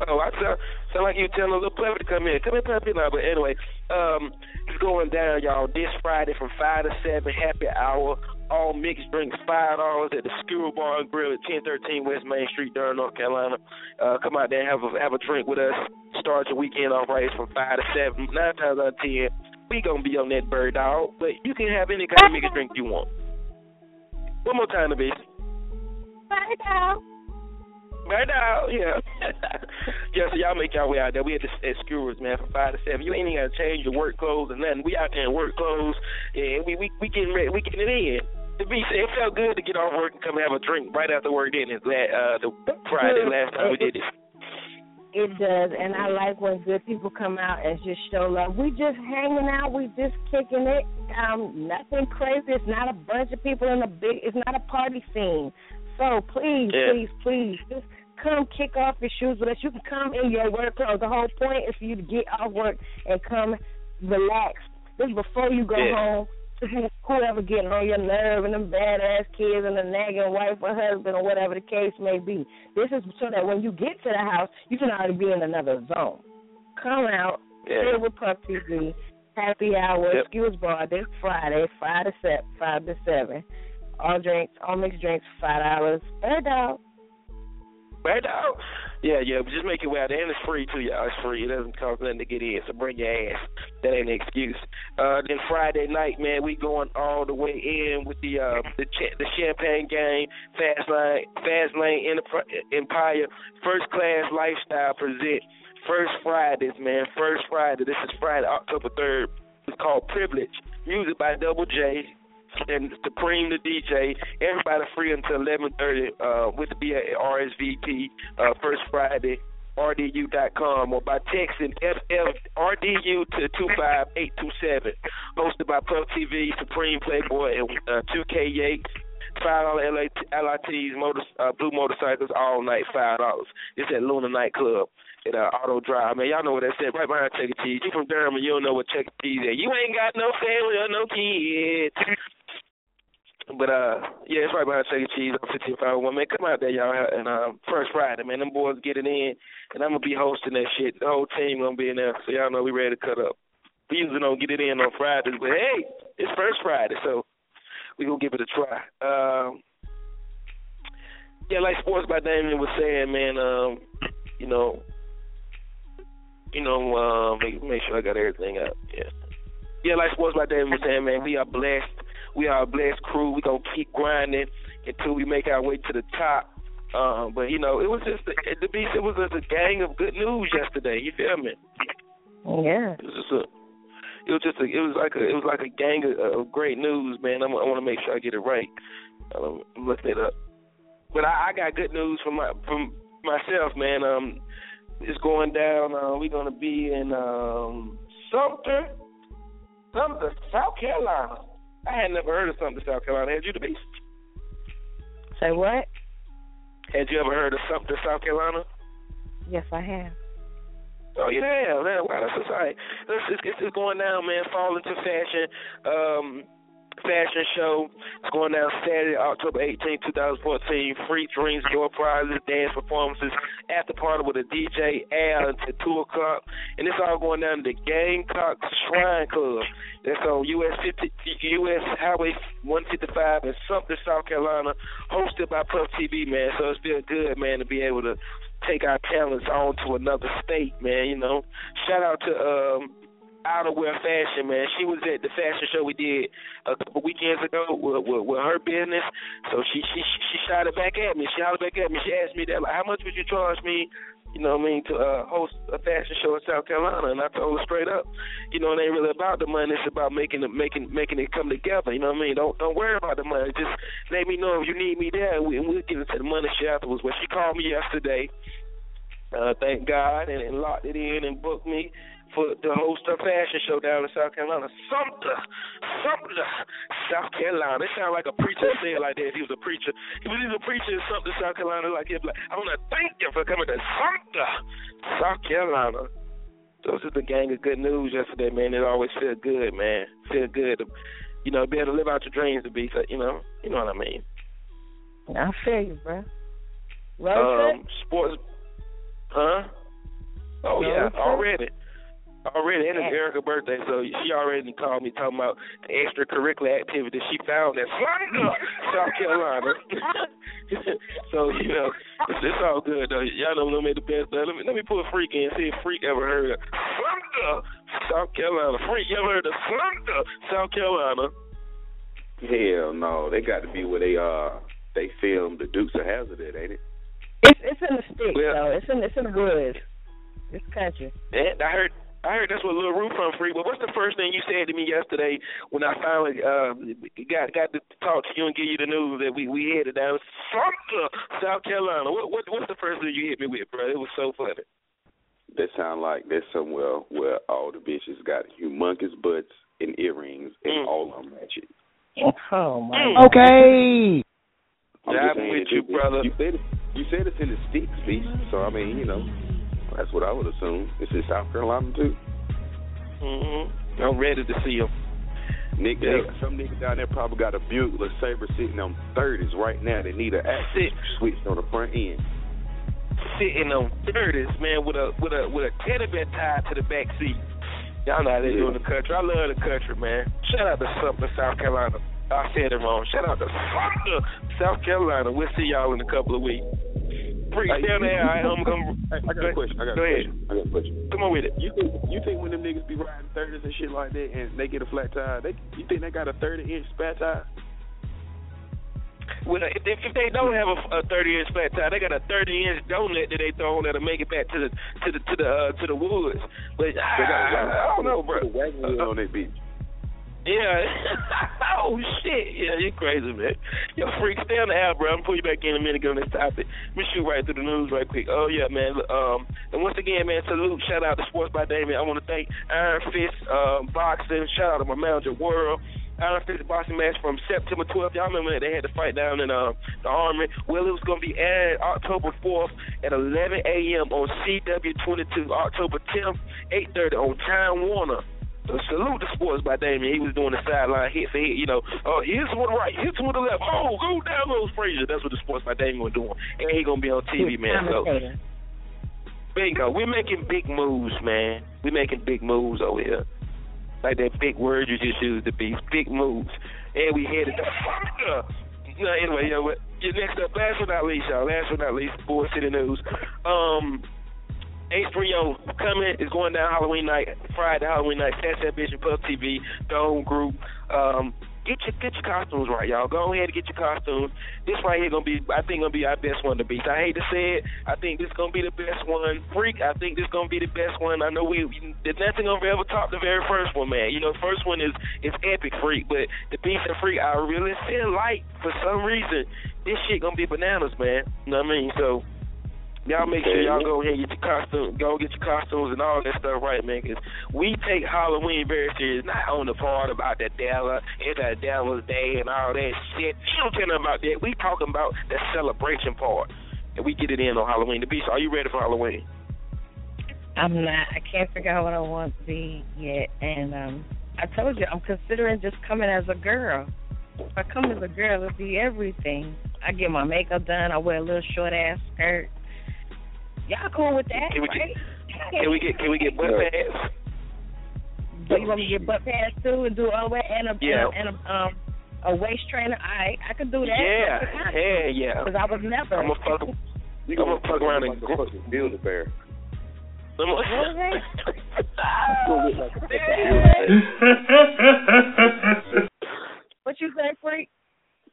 Oh, I sound, sound like you telling a little puppy to come in. Come in, puppy now. But anyway, um, it's going down, y'all. This Friday from five to seven, happy hour. All mixed drinks, five dollars at the Skewer Bar and Grill at ten thirteen West Main Street, Durham, North Carolina. Uh, come out there and have a have a drink with us. Start your weekend off right from five to seven. Nine times out of ten, we gonna be on that bird dog. But you can have any kind of mixed drink you want. One more time, the baby. Five dollars. Right now, yeah. yeah, so y'all make y'all way out there. We at, the, at Skewers, man, from 5 to 7. You ain't even got to change your work clothes or nothing. We out there in work clothes, and we we, we getting ready. We getting it in. To be, it felt good to get off work and come have a drink right after work. Then uh, the Friday last time we did this. It does, and I like when good people come out and just show love. We just hanging out, we just kicking it. Um, nothing crazy. It's not a bunch of people in a big. It's not a party scene. So please, Yeah. please, please, just come kick off your shoes with us. You can come in your work clothes. The whole point is for you to get off work and come relax. This is before you go Yeah. home. to Whoever getting on your nerve and them badass kids and the nagging wife or husband or whatever the case may be. This is so that when you get to the house, you can already be in another zone. Come out, Yeah. sit with Puff TV, happy hour, Yep. excuse bar this Friday, five to seven, five to seven. All drinks, all mixed drinks, five dollars. Bird dog. Right now? Yeah, yeah, just make it out. And it's free, too, y'all. It's free. It doesn't cost nothing to get in, so bring your ass. That ain't an excuse. Uh, then Friday night, man, we going all the way in with the uh, the the champagne game, Fast Lane, Fast Lane Empire, First Class Lifestyle present First Fridays, man. First Friday. This is Friday, October 3rd. It's called Privilege. Music by Double J and Supreme the DJ. Everybody free until eleven thirty. Uh, with the be at RSVP uh, first Friday. RDU.com or by texting FFRDU to 25827. Hosted by Puff TV, Supreme Playboy, and uh, 2K Yates. Five dollar LITs, motor, uh, blue motorcycles all night. Five dollars. It's at Luna Nightclub at uh, Auto Drive. Man, y'all know what that said. Right behind Chuck E. Cheese. You from Durham, and you don't know what Chuck E. Cheese is. You ain't got no family or no kids. But uh, yeah, it's right behind Chuck E. Cheese on 1551. Man, come out there, y'all, and um, first Friday, man. Them boys get it in, and I'm gonna be hosting that shit. The whole team gonna be in there, so y'all know we ready to cut up. We usually don't get it in on Fridays, but hey, it's first Friday, so we gonna give it a try. Um, yeah, like Sports by Damien was saying, man. Um, you know, you know, uh, make make sure I got everything out. Yeah, yeah, like Sports by Damien was saying, man. We are blessed. We are a blessed crew. We gonna keep grinding until we make our way to the top. Um, but you know, it was just the, the beast. It was just a gang of good news yesterday. You feel me? Yeah. It was just a. It was just a. It was like a. It was like a gang of, of great news, man. I'm, I want to make sure I get it right. Um, I'm looking it up. But I, I got good news from my from myself, man. Um, it's going down. Uh, we're gonna be in um Sumter, Sumter, South Carolina. I had never heard of Sumter, South Carolina. Had you, the beast? Say what? Had you ever heard of Sumter, South Carolina? Yes, I have. Oh yeah, man. Wow, that's exciting. It's, it's, it's just going down, man. Fall into fashion. Um, fashion show. It's going down Saturday, October 18, 2014. Free drinks, door prizes, dance performances, after party with a DJ Al until 2 o'clock. And it's all going down to the Gamecock Shrine Club. That's on US 50, US Highway 155 in Sumter, South Carolina, hosted by Puff TV, man. So it's been good, man, to be able to take our talents on to another state, man. You know, shout out to um, outerwear fashion, man. She was at the fashion show we did a couple weekends ago with, with, with her business. So she she she shot it back at me. She hollered back at me. She asked me that like, how much would you charge me? You know what I mean to uh, host a fashion show in South Carolina, and I told her straight up, you know, it ain't really about the money. It's about making it making making it come together. You know what I mean? Don't don't worry about the money. Just let me know if you need me there, and, we, and we'll get into the money shit afterwards. But she called me yesterday. Uh, thank God, and, and locked it in and booked me for to host a fashion show down in South Carolina. Sumter, Sumter, South Carolina. It sounds like a preacher say it like that if he was a preacher. If he was a preacher in Sumter, South Carolina, like he'd be like, I want to thank you for coming to Sumter, South Carolina. Those it's the gang of good news yesterday, man. It always feel good, man. Feel good to, you know, be able to live out your dreams to be, you know, you know what I mean. I feel you, bro. Road Um, sports, huh? Oh Road yeah, already. Already, and it's Erica's birthday, so she already called me talking about the extracurricular activities she found at Sumter, South Carolina. so you know, it's, it's all good though. Y'all know me the best. Though. Let me let me put a freak in. See if freak ever heard of Sumter, South Carolina. Freak, you ever heard of Sumter, South Carolina? Hell no, they got to be where they uh they filmed the Dukes of Hazzard at, ain't it? It's it's in the sticks, Well- though. It's in it's in the woods. It's country. Yeah, I heard. I heard that's what Lil Roof from free. But what's the first thing you said to me yesterday when I finally uh, got got to talk to you and give you the news that we we headed down Sumter, South Carolina? What, what what's the first thing you hit me with, bro? It was so funny. That sound like there's somewhere where all the bitches got humongous butts and earrings and Mm. all of them matching. Oh my. Mm. Okay. I'm Yeah, just saying with that you, it- brother. You said it, you said it's in the sticks, B. So I mean, you know, that's what I would assume. It's in South Carolina too. Mm-hmm. I'm ready to see him. Nick, Yeah. they- some nigga down there probably got a Buick Saber sitting on thirties right now. They need an axle switched on the front end. Sitting on thirties, man, with a with a with a teddy bear tied to the back seat. Y'all know how they do in the country. I love the country, man. Shout out to Sumter, South Carolina. I said it wrong. Shout out to Sumter, South Carolina. We'll see y'all in a couple of weeks. Hey, down there. I, I'm, I'm, Hey, I got a question. I got Go a ahead. question. I got a question. Come on with it. You think you think when them niggas be riding thirties and shit like that, and they get a flat tire, they you think they got a thirty inch spare tire? Well, if, if if they don't have a, a 30 inch flat tire, they got a 30 inch donut that they throw on that'll make it back to the to the to the uh, to the woods. But They I, I don't know, bro. Wagon wheel on that bitch. Yeah. oh shit. Yeah, you crazy, man. Yo, freak, stay on the air, bro. I'm gonna pull you back in a minute, get on this topic. Let me shoot right through the news right quick. Oh yeah, man. Um and once again, man, salute, shout out to Sports by Damien. I wanna thank Iron Fist um boxing, shout out to my manager World. Iron Fist boxing match from September 12th. Y'all remember that they had to fight down in uh, the Army? Well, it was going to be aired October 4th at 11 a.m. on CW22. October 10th, 8:30 on Time Warner. Salute the sports by Damien. He was doing the sideline hit for hit. You know, oh, hits him with the right, hits with the left. Oh, go down those Frazier. That's what the sports by Damien was doing. And he gonna be on TV, man. So bingo, we're making big moves, man. We're making big moves over here. Like that big word you just used to be big moves. And we headed to fuck no, anyway, yo, what yeah, next up, last but not least, y'all, last but not least, Sports City News. Um H3O coming is going down Halloween night, Friday Halloween night, Stats that Vision Pub TV, Dome Group. Um Get your get your costumes right, y'all. Go ahead and get your costumes. This right here gonna be, I think, gonna be our best one to beat. I hate to say it, I think this is gonna be the best one. Freak, I think this is gonna be the best one. I know we, there's nothing gonna ever top the very first one, man. You know, first one is is epic, freak, but the beast and freak, I really feel like for some reason this shit gonna be bananas, man. You know what I mean? So y'all make sure y'all go ahead and get your costume, go get your costumes and all that stuff right, man. Because we take Halloween very serious. Not on the part about the devil, it's a devil's day and all that shit. You don't care nothing about that. We talking about the celebration part, and we get it in on Halloween. The beast, are you ready for Halloween? I'm not. I can't figure out what I want to be yet, and um, I told you I'm considering just coming as a girl. If I come as a girl, it'll be everything. I get my makeup done. I wear a little short ass skirt. Y'all cool with that, Can we right? get, can we get can we get butt pads? So you want me to get butt pads too and do all that and a Yeah. and a, um a waist trainer? I I could do that. Yeah, yeah, yeah. Because I was never. I'm gonna fuck. You I'm gonna fuck around and like a fucking build a bear. What was gonna- You gonna look like a fucking build a bear. What you say, freak?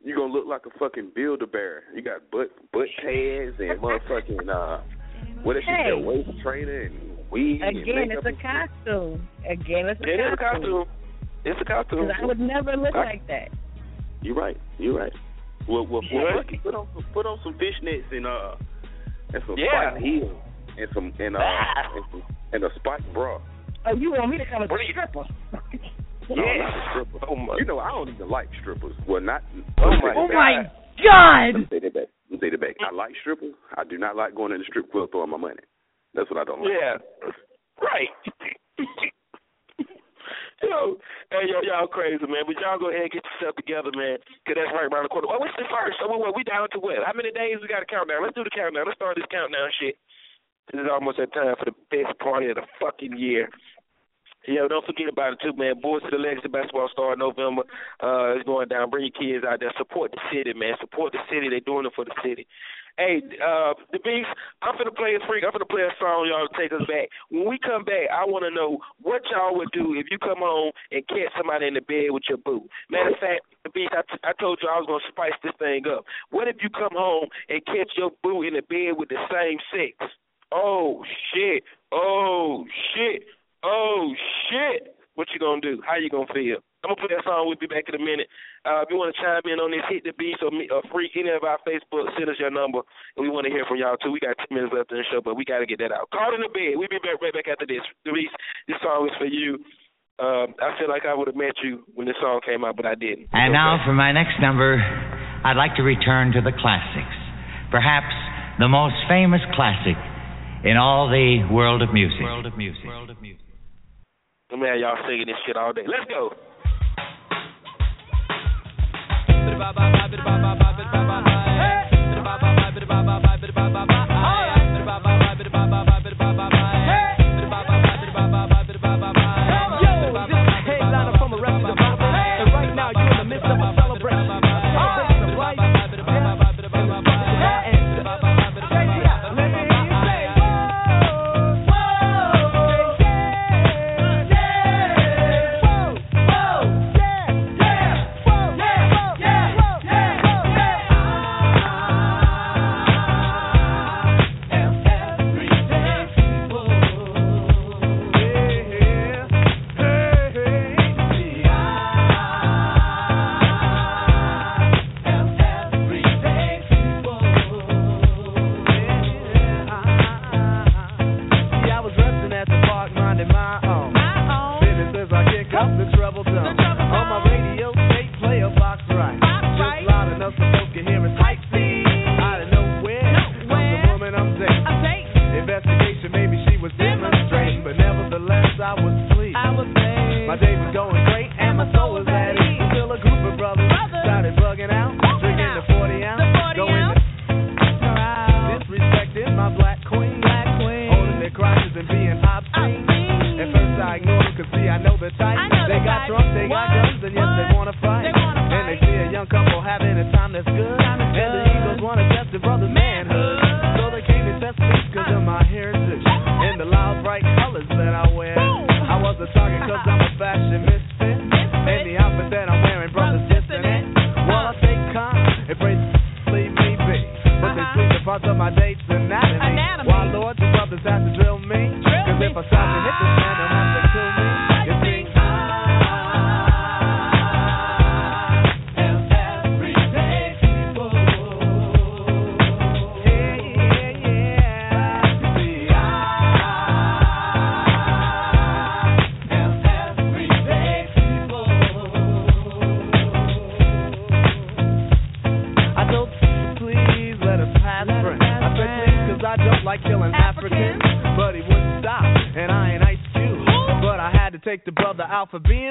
You gonna look like a fucking build a bear. You got butt butt pads and motherfucking uh what is Hey. it? Waist trainer and weed Again, makeup it's a costume. Again, it's a It is a costume. costume. It's a costume. Because I would never look I- like that. You right. You right. Well, well, You well right. put on some, put on some fishnets and uh and some Yeah. spiked heels and some and uh and, some, and a spiked bra. Oh, you want me to come as a What are you- stripper? No, not a stripper. Oh my. You know I don't even like strippers. Well, not. Oh my Oh my back. God! Let me say that back. Let me say that back. I like strippers. I do not like going in the strip club throwing my money. That's what I don't like. Yeah. Right. yo, hey, yo, y'all crazy, man. But y'all go ahead and get yourself together, man. Because that's right around the corner. Well, what's the first? So, what, what, we down to what? How many days we got to count down? Let's do the countdown. Let's start this countdown shit. This is almost that time for the best party of the fucking year. Yeah, don't forget about it too, man. Boys to the Legacy basketball start November. Uh, it's going down. Bring your kids out there. Support the city, man. Support the city. They're doing it for the city. Hey, uh, the Beast, I'm gonna play a freak. I'm gonna play a song, y'all, to take us back. When we come back, I want to know what y'all would do if you come home and catch somebody in the bed with your boo. Matter of fact, the Beast, I, t- I told you I was gonna spice this thing up. What if you come home and catch your boo in the bed with the same sex? Oh shit! Oh shit! Oh shit! What you gonna do? How you gonna feel? I'm gonna put that song. We'll be back in a minute. Uh, if you want to chime in on this, hit the beat or, or freak any of our Facebook. Send us your number, and we want to hear from y'all too. We got 10 minutes left in the show, but we got to get that out. Call in the bed. We'll be back right back after this. Reese, this song is for you. Um, I feel like I would have met you when this song came out, but I didn't. And now for my next number, I'd like to return to the classics. Perhaps the most famous classic in all the world of music. World of music. World of music. Let me have y'all singing this shit all day. Let's go. See, for being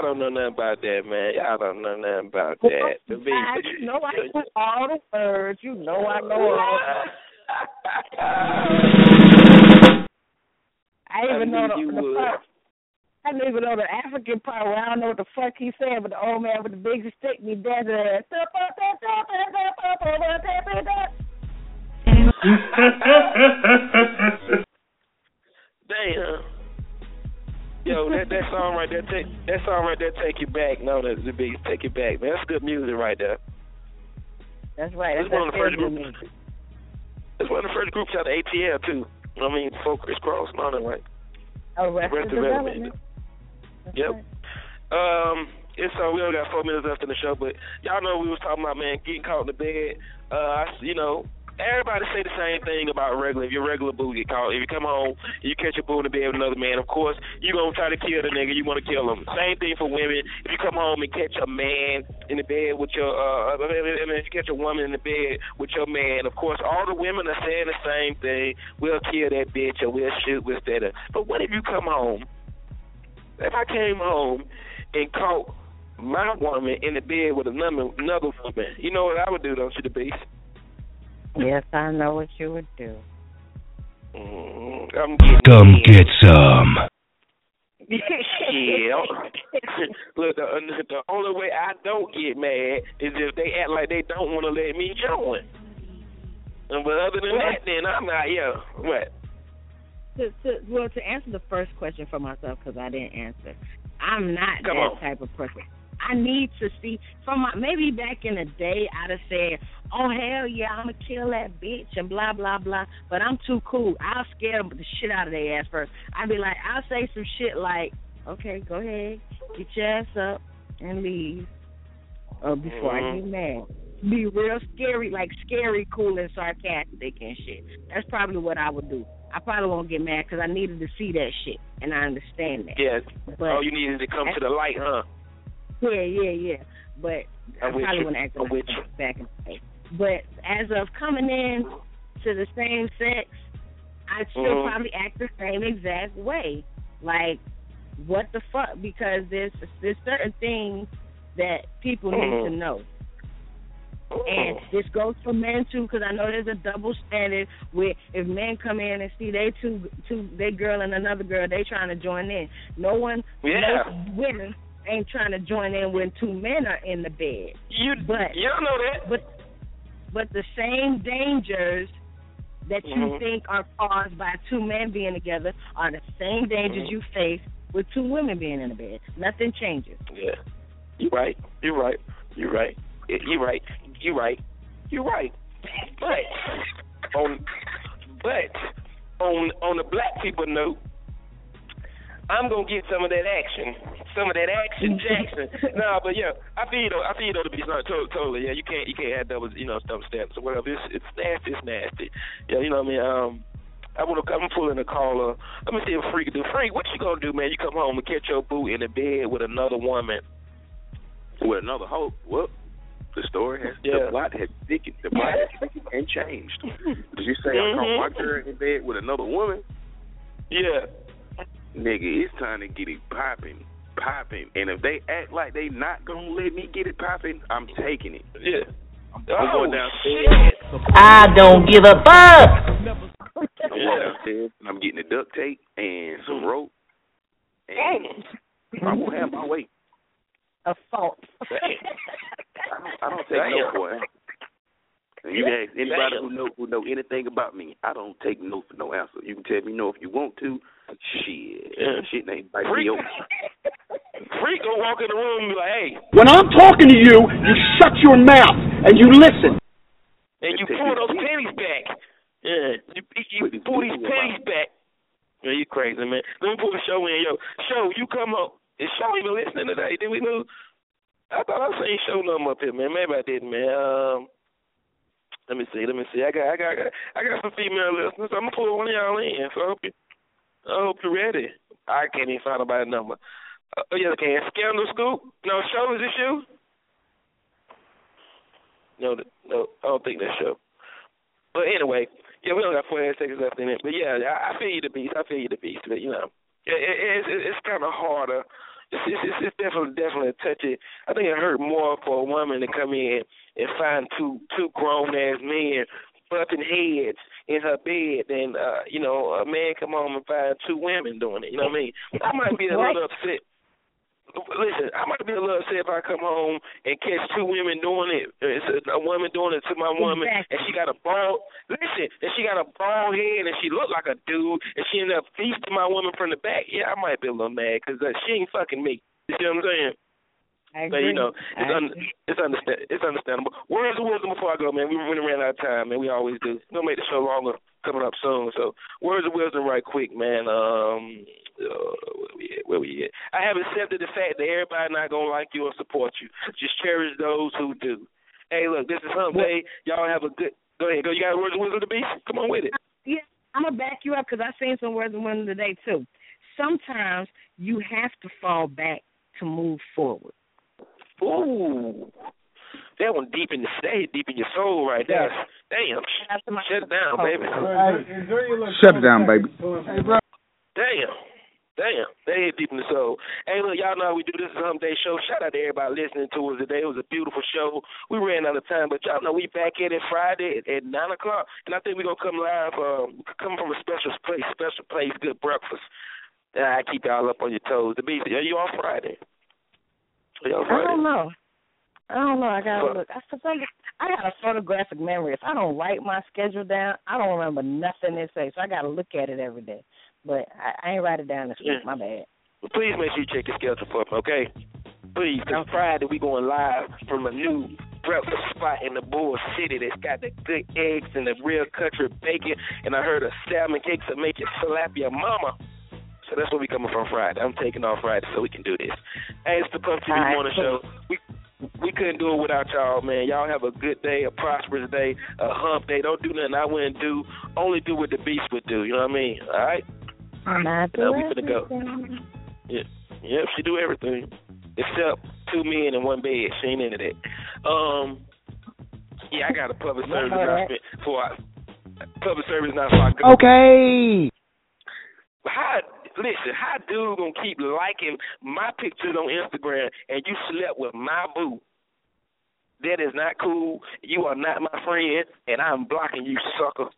Y'all don't know nothing about that, man. Y'all don't know nothing about that. The beast. You know I know all the words. You know I know all. I even I know the, you the would. part. I didn't even know the African part where I don't know what the fuck he said, but the old man with the big stick be dancing. Damn. Yo, that that song right there take that song right there take you back. No, that's the big, Take you back, man. That's good music right there. That's right. That's That's one of the first that groups. That's one of the first groups out of ATL too. I mean, before Kris Kross and all that, right? Arrested Arrested Development. Yep. Um, it's so we only got four minutes left in the show, but y'all know we was talking about man getting caught in the bed. Uh, I- you know, everybody say the same thing about regular. If your regular boo get caught, if you come home, you catch a boo in the bed with another man, of course you gonna try to kill the nigga. You want to kill him. Same thing for women. If you come home and catch a man in the bed with your, uh, I mean, if you catch a woman in the bed with your man, of course all the women are saying the same thing. We'll kill that bitch or we'll shoot, we'll. But what if you come home? If I came home and caught my woman in the bed with another another woman, you know what I would do, don't you, the beast? Yes, I know what you would do. Mm, Come in. get some. Yeah. Look, the, the only way I don't get mad is if they act like they don't want to let me join. And but other than that, then I'm not. Yeah, what? To, to, well, to answer the first question for myself, because I didn't answer, I'm not Come that on. type of person. I need to see from my maybe back in the day I'd have said, "Oh hell yeah, I'm gonna kill that bitch" and blah blah blah. But I'm too cool. I'll scare them the shit out of their ass first. I'd be like, I'll say some shit like, "Okay, go ahead, get your ass up and leave," uh, before I Mhm. get mad. Be real scary, like scary, cool, and sarcastic and shit. That's probably what I would do. I probably won't get mad because I needed to see that shit, and I understand that. Yeah. But- oh, you needed to come to the light, huh? Yeah, yeah, yeah. But I with probably wouldn't act like back in the day. But as of coming in to the same sex, I'd still Mhm. probably act the same exact way. Like, what the fuck? Because there's there's certain things that people need to Mhm. know. And this goes for men too, because I know there's a double standard where if men come in and see they two two they girl and another girl, they trying to join in. No one, Yeah. most women ain't trying to join in when two men are in the bed. You but you don't know that. But but the same dangers that you Mhm. think are caused by two men being together are the same dangers Mhm. you face with two women being in a bed. Nothing changes. Yeah. You're right. You're right. You're right. You're right. You're right. You're right. But on but on on the black people note, I'm gonna get some of that action, some of that action, Jackson. no, but yeah, I feel you though. I feel you though to be not to- totally. Yeah, you can't you can't have double you know double steps or whatever. It's it's nasty. It's nasty. Yeah, you know what I mean. Um, I want to come pulling a caller. Let me see if Freak do. Freak, what you gonna do, man? You come home and catch your boo in the bed with another woman. With another hope. Well, the story has Yeah. the plot has thickened. The plot has thickened and changed. Did you say I caught my girl in bed with another woman? Yeah. Nigga, it's time to get it popping, popping. And if they act like they not gonna let me get it popping, I'm taking it. Yeah. I'm Oh, going downstairs. I don't give a fuck. I'm going downstairs and I'm getting the duct tape and some rope. And I will have my way. Assault. I don't take no for an answer. And you can ask anybody who know who know anything about me. I don't take no for no answer. You can tell me no if you want to. Shit, Yeah. shit ain't like Freak. me. Freak gonna walk in the room and be like, hey, When I'm talking to you, you shut your mouth and you listen. and you pull those panties back. Yeah, you, you pull these panties back. Yeah, you crazy, man. Let me pull the show in, yo. Show, you come up. Is Show even listening today? Did we know? I thought I seen Show number up here, man. Maybe I didn't, man. Um, let me see. Let me see. I got, I got, I got, some female listeners. I'm gonna pull one of y'all in. So I hope you, I hope you're ready. I can't even find nobody's number. Uh, oh yeah, okay. Scandal Scoop. No, Show is this you? No, no, I don't think that's Show. But anyway, yeah, we only got 48 seconds left in it. But yeah, I, I feel you the beast. I feel you the beast. But you know, it, it, it's it's kind of harder. It's, it's it's definitely definitely a touchy. I think it hurt more for a woman to come in and find two two grown ass men butting heads in her bed than uh, you know a man come home and find two women doing it. You know what I mean? I might be a little upset. Listen, I might be a little upset if I come home and catch two women doing it. It's a, a woman doing it to my woman, and she got a bald. Listen, and she got a bald head, and she looked like a dude, and she ended up feasting my woman from the back. Yeah, I might be a little mad because uh, she ain't fucking me. You see what I'm saying? I agree. But you know, it's un- it's understand it's understandable. Words of wisdom before I go, man. We really ran out of time, man. We always do. Don't make the show longer coming up soon. So words of wisdom right quick, man. Um uh, where we at? Where we at? I have accepted the fact that everybody not gonna like you or support you. Just cherish those who do. Hey, look, this is Hump Day. Y'all have a good. Go ahead. Go. You got words of wisdom to be? Come on with it. Yeah, I'm gonna back you up because I've seen some words of wisdom today too. Sometimes you have to fall back to move forward. Ooh. That one deep in the stay deep in your soul right there. Damn. Shut it down, baby. Shut it down, baby. Damn. Damn. They hit deep in the soul. Hey, look, y'all know how we do this is Hump Day Show. Shout out to everybody listening to us today. It was a beautiful show. We ran out of time, but y'all know we back at it Friday at, at 9 o'clock. And I think we're going to come live, um, come from a special place, special place, good breakfast. And I keep y'all up on your toes. The beast, are you on Friday? Are you on I don't know. I don't know. I gotta look. I, for some, I got a photographic memory. If I don't write my schedule down, I don't remember nothing they say. So I gotta look at it every day. But I, I ain't write it down this week. Yeah. My bad. Well, please make sure you check your schedule for me, okay? Please, 'cause on Friday we going live from a new breakfast spot in the Bull City that's got the good eggs and the real country bacon, and I heard a salmon cakes that make you slap your mama. So that's where we coming from Friday. I'm taking off Friday so we can do this. Hey, it's the Puff TV right, Morning. Show. We we couldn't do it without y'all, man. Y'all have a good day, a prosperous day, a hump day. Don't do nothing I wouldn't do. Only do what the beast would do. You know what I mean? All right. Not Now we finna go. Yeah, yep, she do everything except two men in one bed. She ain't into that. Um, yeah, I got a public service All right. announcement for I, public service announcement. before I. Okay. How listen? How dude gonna keep liking my pictures on Instagram and you slept with my boo? That is not cool. You are not my friend, and I'm blocking you, sucker.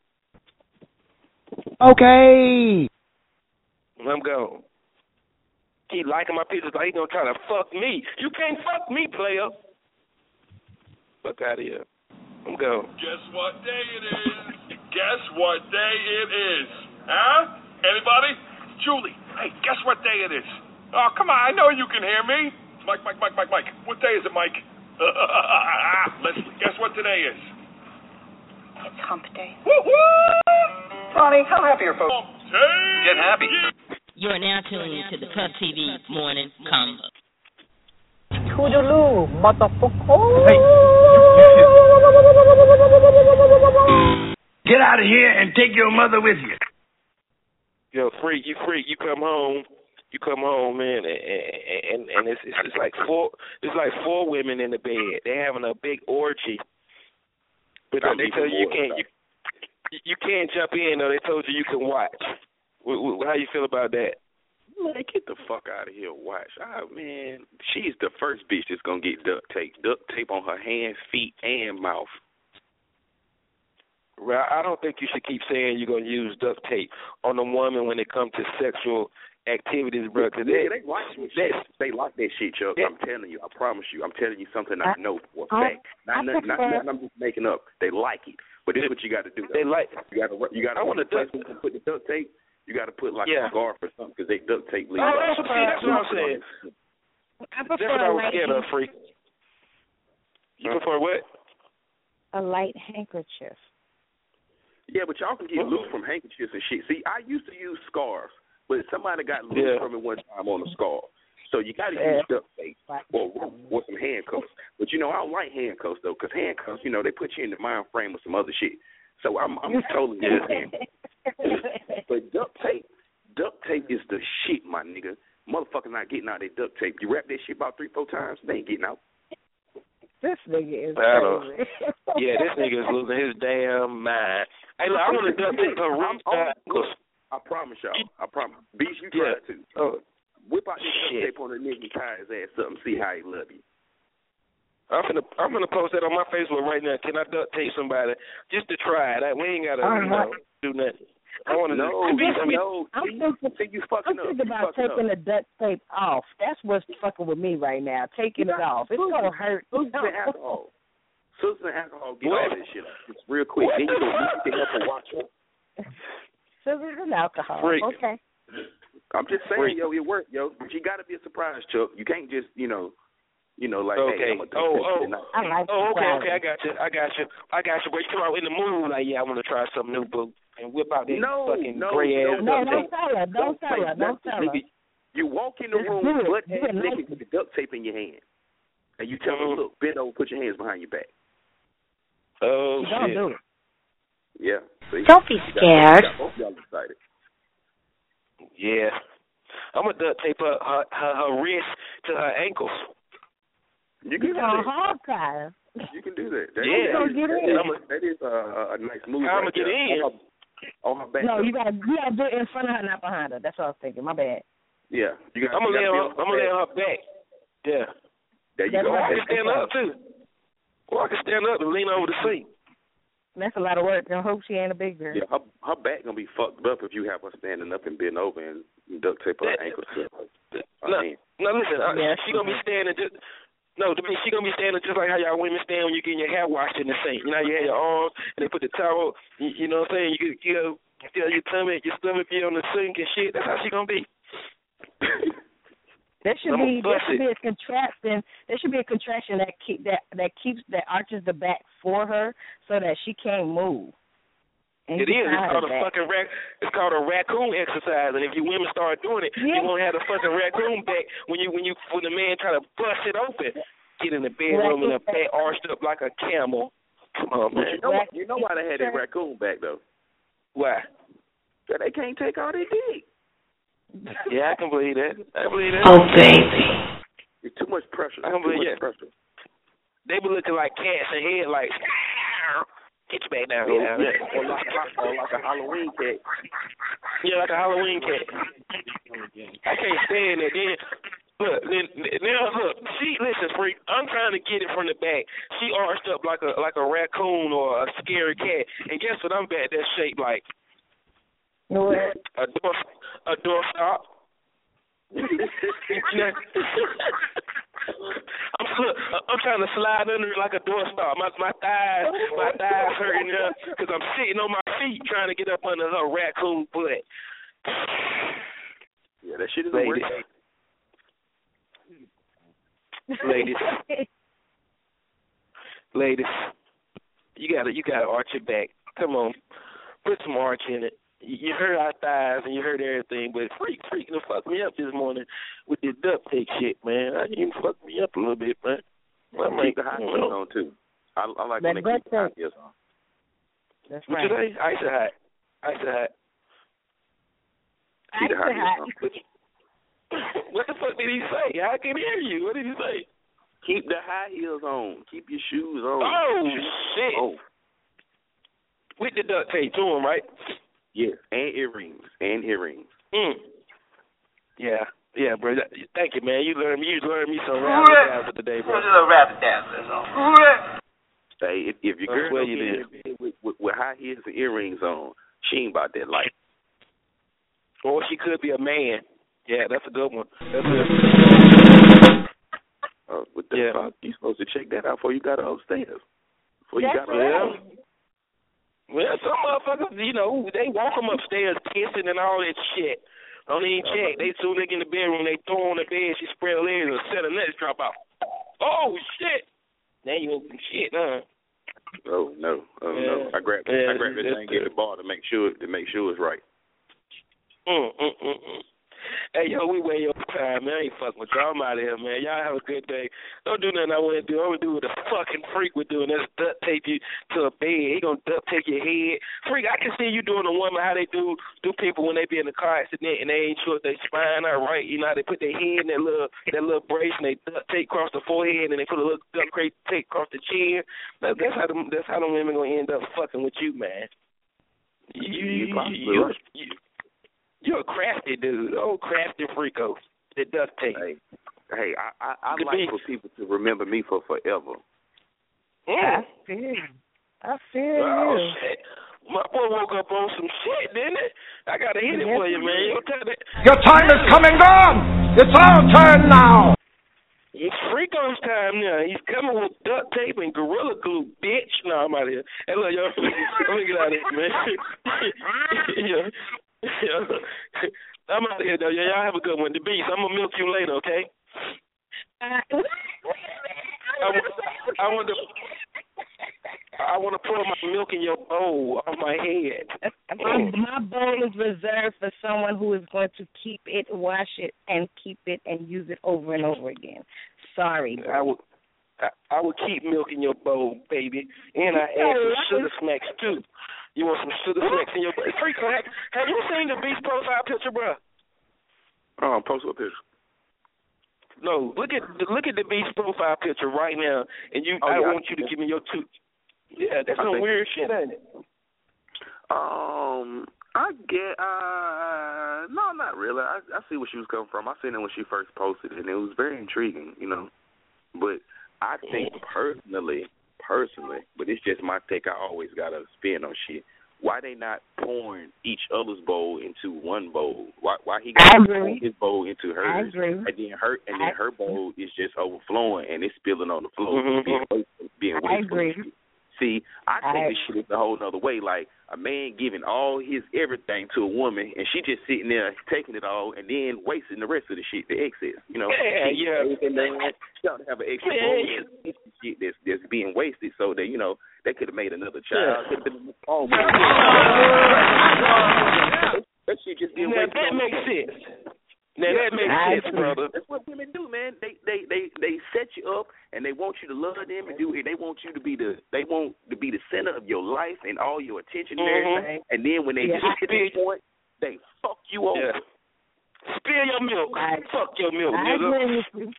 Okay. I'm gone. Keep liking my pictures like he gonna try to fuck me. You can't fuck me, player. Fuck out of here. I'm gone. Guess what day it is? Guess what day it is? Huh? Anybody? Julie, hey, guess what day it is? Oh, come on, I know you can hear me. Mike, Mike, Mike, Mike, Mike. What day is it, Mike? Uh, uh, uh, Leslie, guess what today is? It's hump day. Woo-hoo! Ronnie, how happy are folks? Get happy. You are now tuned to the Puff TV Morning Convo. Toodaloo, motherfucker. Hey! Get out of here and take your mother with you. Yo, freak, you freak, you come home, you come home, man, and and, and it's, it's it's like four, it's like four women in the bed. They're having a big orgy, but they tell you you can't you, you can't jump in. though. they told you you can watch. How you feel about that? Man, get the fuck out of here. Watch. Ah, man, she's the first bitch that's gonna get duct tape. Duct tape on her hands, feet, and mouth. Well, I don't think you should keep saying you're gonna use duct tape on a woman when it comes to sexual activities, bro. Cause Yeah, they, they like some shit. They like that shit, Chuck. I'm telling you. I promise you. I'm telling you something I, know for a I- fact. Not, I nothing, not, nothing I'm just making up. They like it. But this is what you got to do. Though. They like. You got to. You got to. I wanna duct- where you can put the duct tape. You got to put like Yeah. a scarf or something because they duct tape. Oh, that's what, see, that's what I'm saying. I That's what I a was light, scared of, freak. You prefer what? a light handkerchief. Yeah, but y'all can get oh. loose from handkerchiefs and shit. See, I used to use scarves, but somebody got loose Yeah. from it one time on a scarf. So you got to Yeah. use duct tape or, or some handcuffs. But you know, I don't like handcuffs though, because handcuffs, you know, they put you in the mind frame of some other shit. So I'm I'm totally against handcuffs. But duct tape, duct tape is the shit, my nigga. Motherfuckers not getting out their duct tape. You wrap that shit about three, four times, they ain't getting out. This nigga is uh, crazy. Yeah, this nigga is losing his damn mind. Hey, look, I want to duct tape her roof. I'm, I promise y'all. I promise. Beast, you Yeah. try to. Oh, Whip out this Shit. duct tape on the nigga and tie his ass up and see how he love you. I'm gonna I'm gonna post that on my Facebook right now. Can I duct tape somebody just to try it? I, we ain't gotta you know, do nothing. I want to No, be I'm be- no. I'm see, thinking, you fucking I'm up. thinking You about taking up. the duct tape off. That's what's fucking with me right now. Taking it off. It's gonna hurt. Susan and alcohol. Susan and alcohol get What? all this shit off. It's real quick. Then you go you can help her watch her. Scissors and alcohol. Freak. Okay. I'm just saying, Freak. yo, it worked, yo. But you got to be a surprise, Chuck. You can't just, you know, you know, like, Okay. hey, I'm a Oh, oh. I like Oh, okay, okay, I got you, I got you, I got you. But you come out in the mood like, yeah, I want to try something new, boo, and whip out that No, fucking no, gray ass No, duct don't tell her. Don't tell her. Don't tell her. You walk in the Just room, do it. butt Do naked with the duct tape in your hand, and you tell Mhm. her, look, bend over, put your hands behind your back. Oh Don't shit. do it. Yeah. See? Don't be You got- scared. you got y'all excited. Yeah. I'm gonna duct tape her, her her her wrist to her ankles. You can You do gonna that. tie. You can do that. that Yeah. that Gonna get that in. is, a, that is a, a nice move. I'ma get there. in. On her, on her back. No, you gotta you gotta do it in front of her, not behind her. That's what I was thinking. My bad. Yeah. You got. I'm gonna you lay gotta on be I'm gonna lay back. on her back. Yeah. There you That's go. Or I right. can stand up too. Or I can stand up and lean over the seat. That's a lot of work. I hope she ain't a big girl. Yeah, her her back gonna be fucked up if you have her standing up and bend over and duct tape her That- ankles to her. No, hand. no, listen. Uh, Yeah. she gonna be standing just. No, to me, she gonna be standing just like how y'all women stand when you getting your hair washed in the sink. You know, you have your arms and they put the towel. You, you know what I'm saying? You you know, feel your tummy, your stomach be on the sink and shit. That's how she gonna be. There should be there should be a contraction. There should be a contraction that keep that that keeps that arches the back for her so that she can't move. And It you is. tie It's called a back. fucking rac. It's called a raccoon exercise, and if you women start doing it, Yeah. you won't have the fucking raccoon back when you when you when the man try to bust it open. Get in the bedroom and the back arched up like a camel. Come on, man. you know what? You know why they had that raccoon back though? Why? So they can't take all their dick. Yeah, I can believe that. I believe that. Oh, baby. It's too much pressure. I can too believe much it. pressure. They be looking like cats and headlights. Get your back down Or, here. or like a, or like a Halloween cat. Yeah, like a Halloween cat. I can't stand it. Then look, then now look, she listen, freak. I'm trying to get it from the back. She arched up like a like a raccoon or a scary cat, and guess what? I'm back that shaped like What? a door a door stop. I'm look, I'm trying to slide under it like a doorstop. My my thighs, my thighs hurting now because I'm sitting on my feet trying to get up under her raccoon butt. Yeah, that shit is a Ladies, ladies, ladies, you gotta you gotta arch your back. Come on, put some arch in it. You you heard our thighs and you heard everything, but freak freak to fuck me up this morning with this duct tape shit, man. I you fuck me up a little bit, man. I'm Keep like, the high you heels on too. I, I like That when they keep the high heels on. That's right. you say? Ice it hot. Ice it hot. Keep the high Ice it heels what the fuck did he say? I can hear you. What did he say? Keep the high heels on. Keep your shoes on. Oh shit! Oh, With the duct tape to him, right? Yeah. And earrings. And earrings. Mm. Yeah, yeah, bro. Thank you, man. You learned me. You learned me some razzle today, bro. a rabbit dance. That's all. Hey, if, if your girl swear you get did. with, with, with high heels and earrings on, she ain't about that life. Or she could be a man. Yeah, that's a good one. That's a, Uh, what the Yeah. fuck? You supposed to check that out before you got her upstairs. Before you That's got her yeah. Well, some motherfuckers, you know, they walk them upstairs kissing and all that shit. Don't even check. They soon they get in the bedroom, they throw on the bed, she spread her legs and set her nuts drop out. Oh shit! Now you open shit, huh? Oh no, oh Yeah. no! I grabbed I Yeah, grabbed this that's thing, get the ball to make sure to make sure it's right. Mm, mm, mm, mm. Hey, yo, we way over time, man. I ain't fucking with y'all. I'm out of here, man. Y'all have a good day. Don't do nothing I wouldn't do. I'm going to do what the fucking freak would do, and that's duct tape you to a bed. He going to duct tape your head. Freak, I can see you doing a woman how they do do people when they be in a car accident and they ain't sure if they spine are right. You know how they put their head in that little that little brace and they duct tape across the forehead and they put a little duct tape across the chin. That, that's how them, that's how them women going to end up fucking with you, man. You, You you, right. you, You're a crafty dude. Oh, crafty freako. The duct tape. Hey, hey, I I, I Could like be. for people to remember me for forever. Mm. I feel. I feel Oh you. shit. My boy woke up on some shit, didn't it? I gotta hit it Yes, for you, man. did. You know, tell that. Your time is coming gone. It's our turn now. It's Freako's time now. He's coming with duct tape and gorilla glue, bitch. No, I'm out of here. Hey, look, yo, let me get out of here, man. yeah, yeah. I'm out of here, though. Yeah, y'all have a good one. The beast. I'm gonna milk you later, okay? I want, I want to. I want to pour my milk in your bowl off my head. My, my bowl is reserved for someone who is going to keep it, wash it, and keep it and use it over and over again. Sorry, bro. I will. I, I will keep milk in your bowl, baby, and I add some sugar smacks too. You want some sugar smacks in your bowl? Freako, have, have you seen the beast profile picture, bro? Um, post up picture. No, look at look at the beast profile picture right now, and you. Oh, I yeah, I want you to give me your two. Yeah, that's I some weird shit, ain't it? Um, I get uh no, not really. I I see where she was coming from. I seen it when she first posted it, and it was very intriguing, you know. But I think personally, personally, but it's just my take. I always got to spin on shit. Why they not pouring each other's bowl into one bowl? Why why he got I to agree. pour his bowl into I hers, agree. and then her and then I- her bowl is just overflowing and it's spilling on the floor, Mhm. being wasteful, being I agree. See, I think I- this shit a whole nother way. Like a man giving all his everything to a woman, and she just sitting there taking it all, and then wasting the rest of the shit, the excess. You know, Yeah, She- yeah. And then she ought to have an extra Yeah, yeah. shit that's that's being wasted, so that you know they could have made another child. Yeah. Could have been oh That shit just wasted. that makes sense. Now Yeah, that makes I sense, agree. brother. That's what women do, man. They they they they set you up and they want you to love them and do it. they want you to be the they want to be the center of your life and all your attention and Mhm. everything. And then when they Yeah, get to this point, they fuck you over. Yeah. Spill your milk. Fuck your milk, I nigga. agree with you.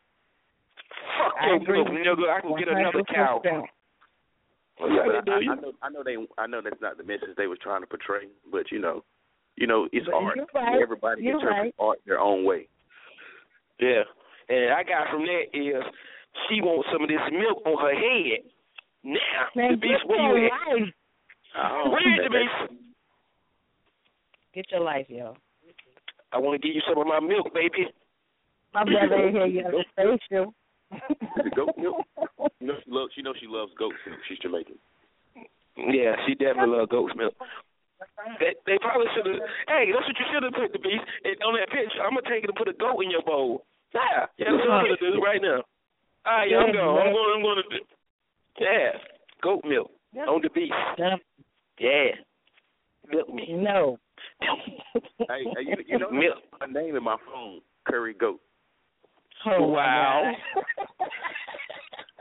Fuck I your agree milk, nigga. I can get another cow. 100%. Yeah, but do I. I know I know they I know that's not the message they was trying to portray, but you know, you know it's But art. right. Everybody You're interprets art their own way. Yeah. And I got from that is she wants some of this milk on her head. Now, Man, the beast, get where your you at? life. Oh, Where is the beast? Get your life, yo. I want to give you some of my milk, baby. My brother in here, you have a facial. Goat milk. You know she loves she knows she loves goat milk. She's Jamaican. Yeah, she definitely loves goat's milk. They, they probably should have. Hey, that's what you should have put the beast and on that picture. I'm gonna take it and put a goat in your bowl. Yeah, yeah, that's what I'm gonna do right now. All right, yeah, I'm going. I'm going. I'm going to. Do, yeah, goat milk on the beast. Yeah, milk me. No. hey, hey, you, you know milk. my name in my phone, Curry Goat. Oh, wow.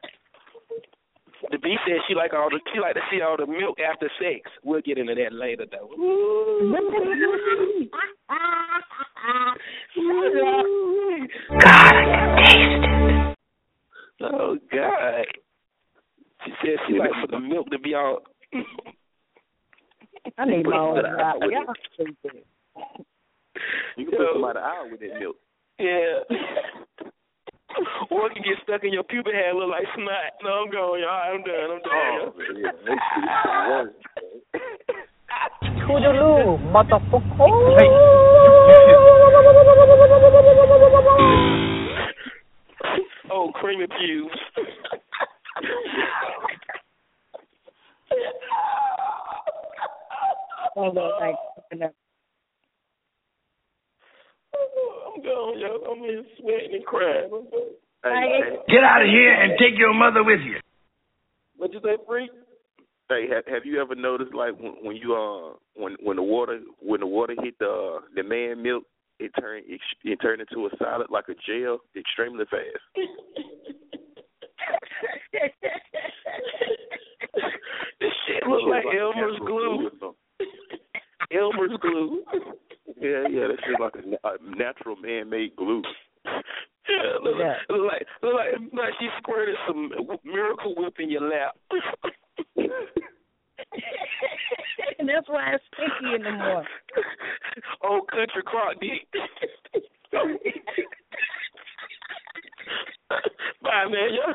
The beast said she like all the she like to see all the milk after sex. We'll get into that later though. God, I can taste it. Oh God. She said she like for the milk to be all I need my own Put an hour with Y'all it. You can put some out of hour with that milk. Yeah. or it can get stuck in your pubic hair and look like snot. No, I'm going, y'all. I'm done. I'm done. Oh, yeah, that shit the worst. Toodaloo, motherfucker. oh, creamy pubes. Hold on, like, open up. I'm going, yo. I'm in sweating and crying. Hey, hey, Get out of here and take your mother with you. What you say, freak? hey, have, have you ever noticed like when, when you uh when when the water when the water hit the the man milk, it turned it, it turned into a solid like a gel extremely fast. this shit look like It's Elmer's glue. Elmer's glue. Yeah, yeah, that shit like a, a natural man-made glue. Yeah, look, Yeah. look like look like like she squirted some miracle whip in your lap. And that's why it's sticky in the morning. old country crock dick. Bye, man. Y'all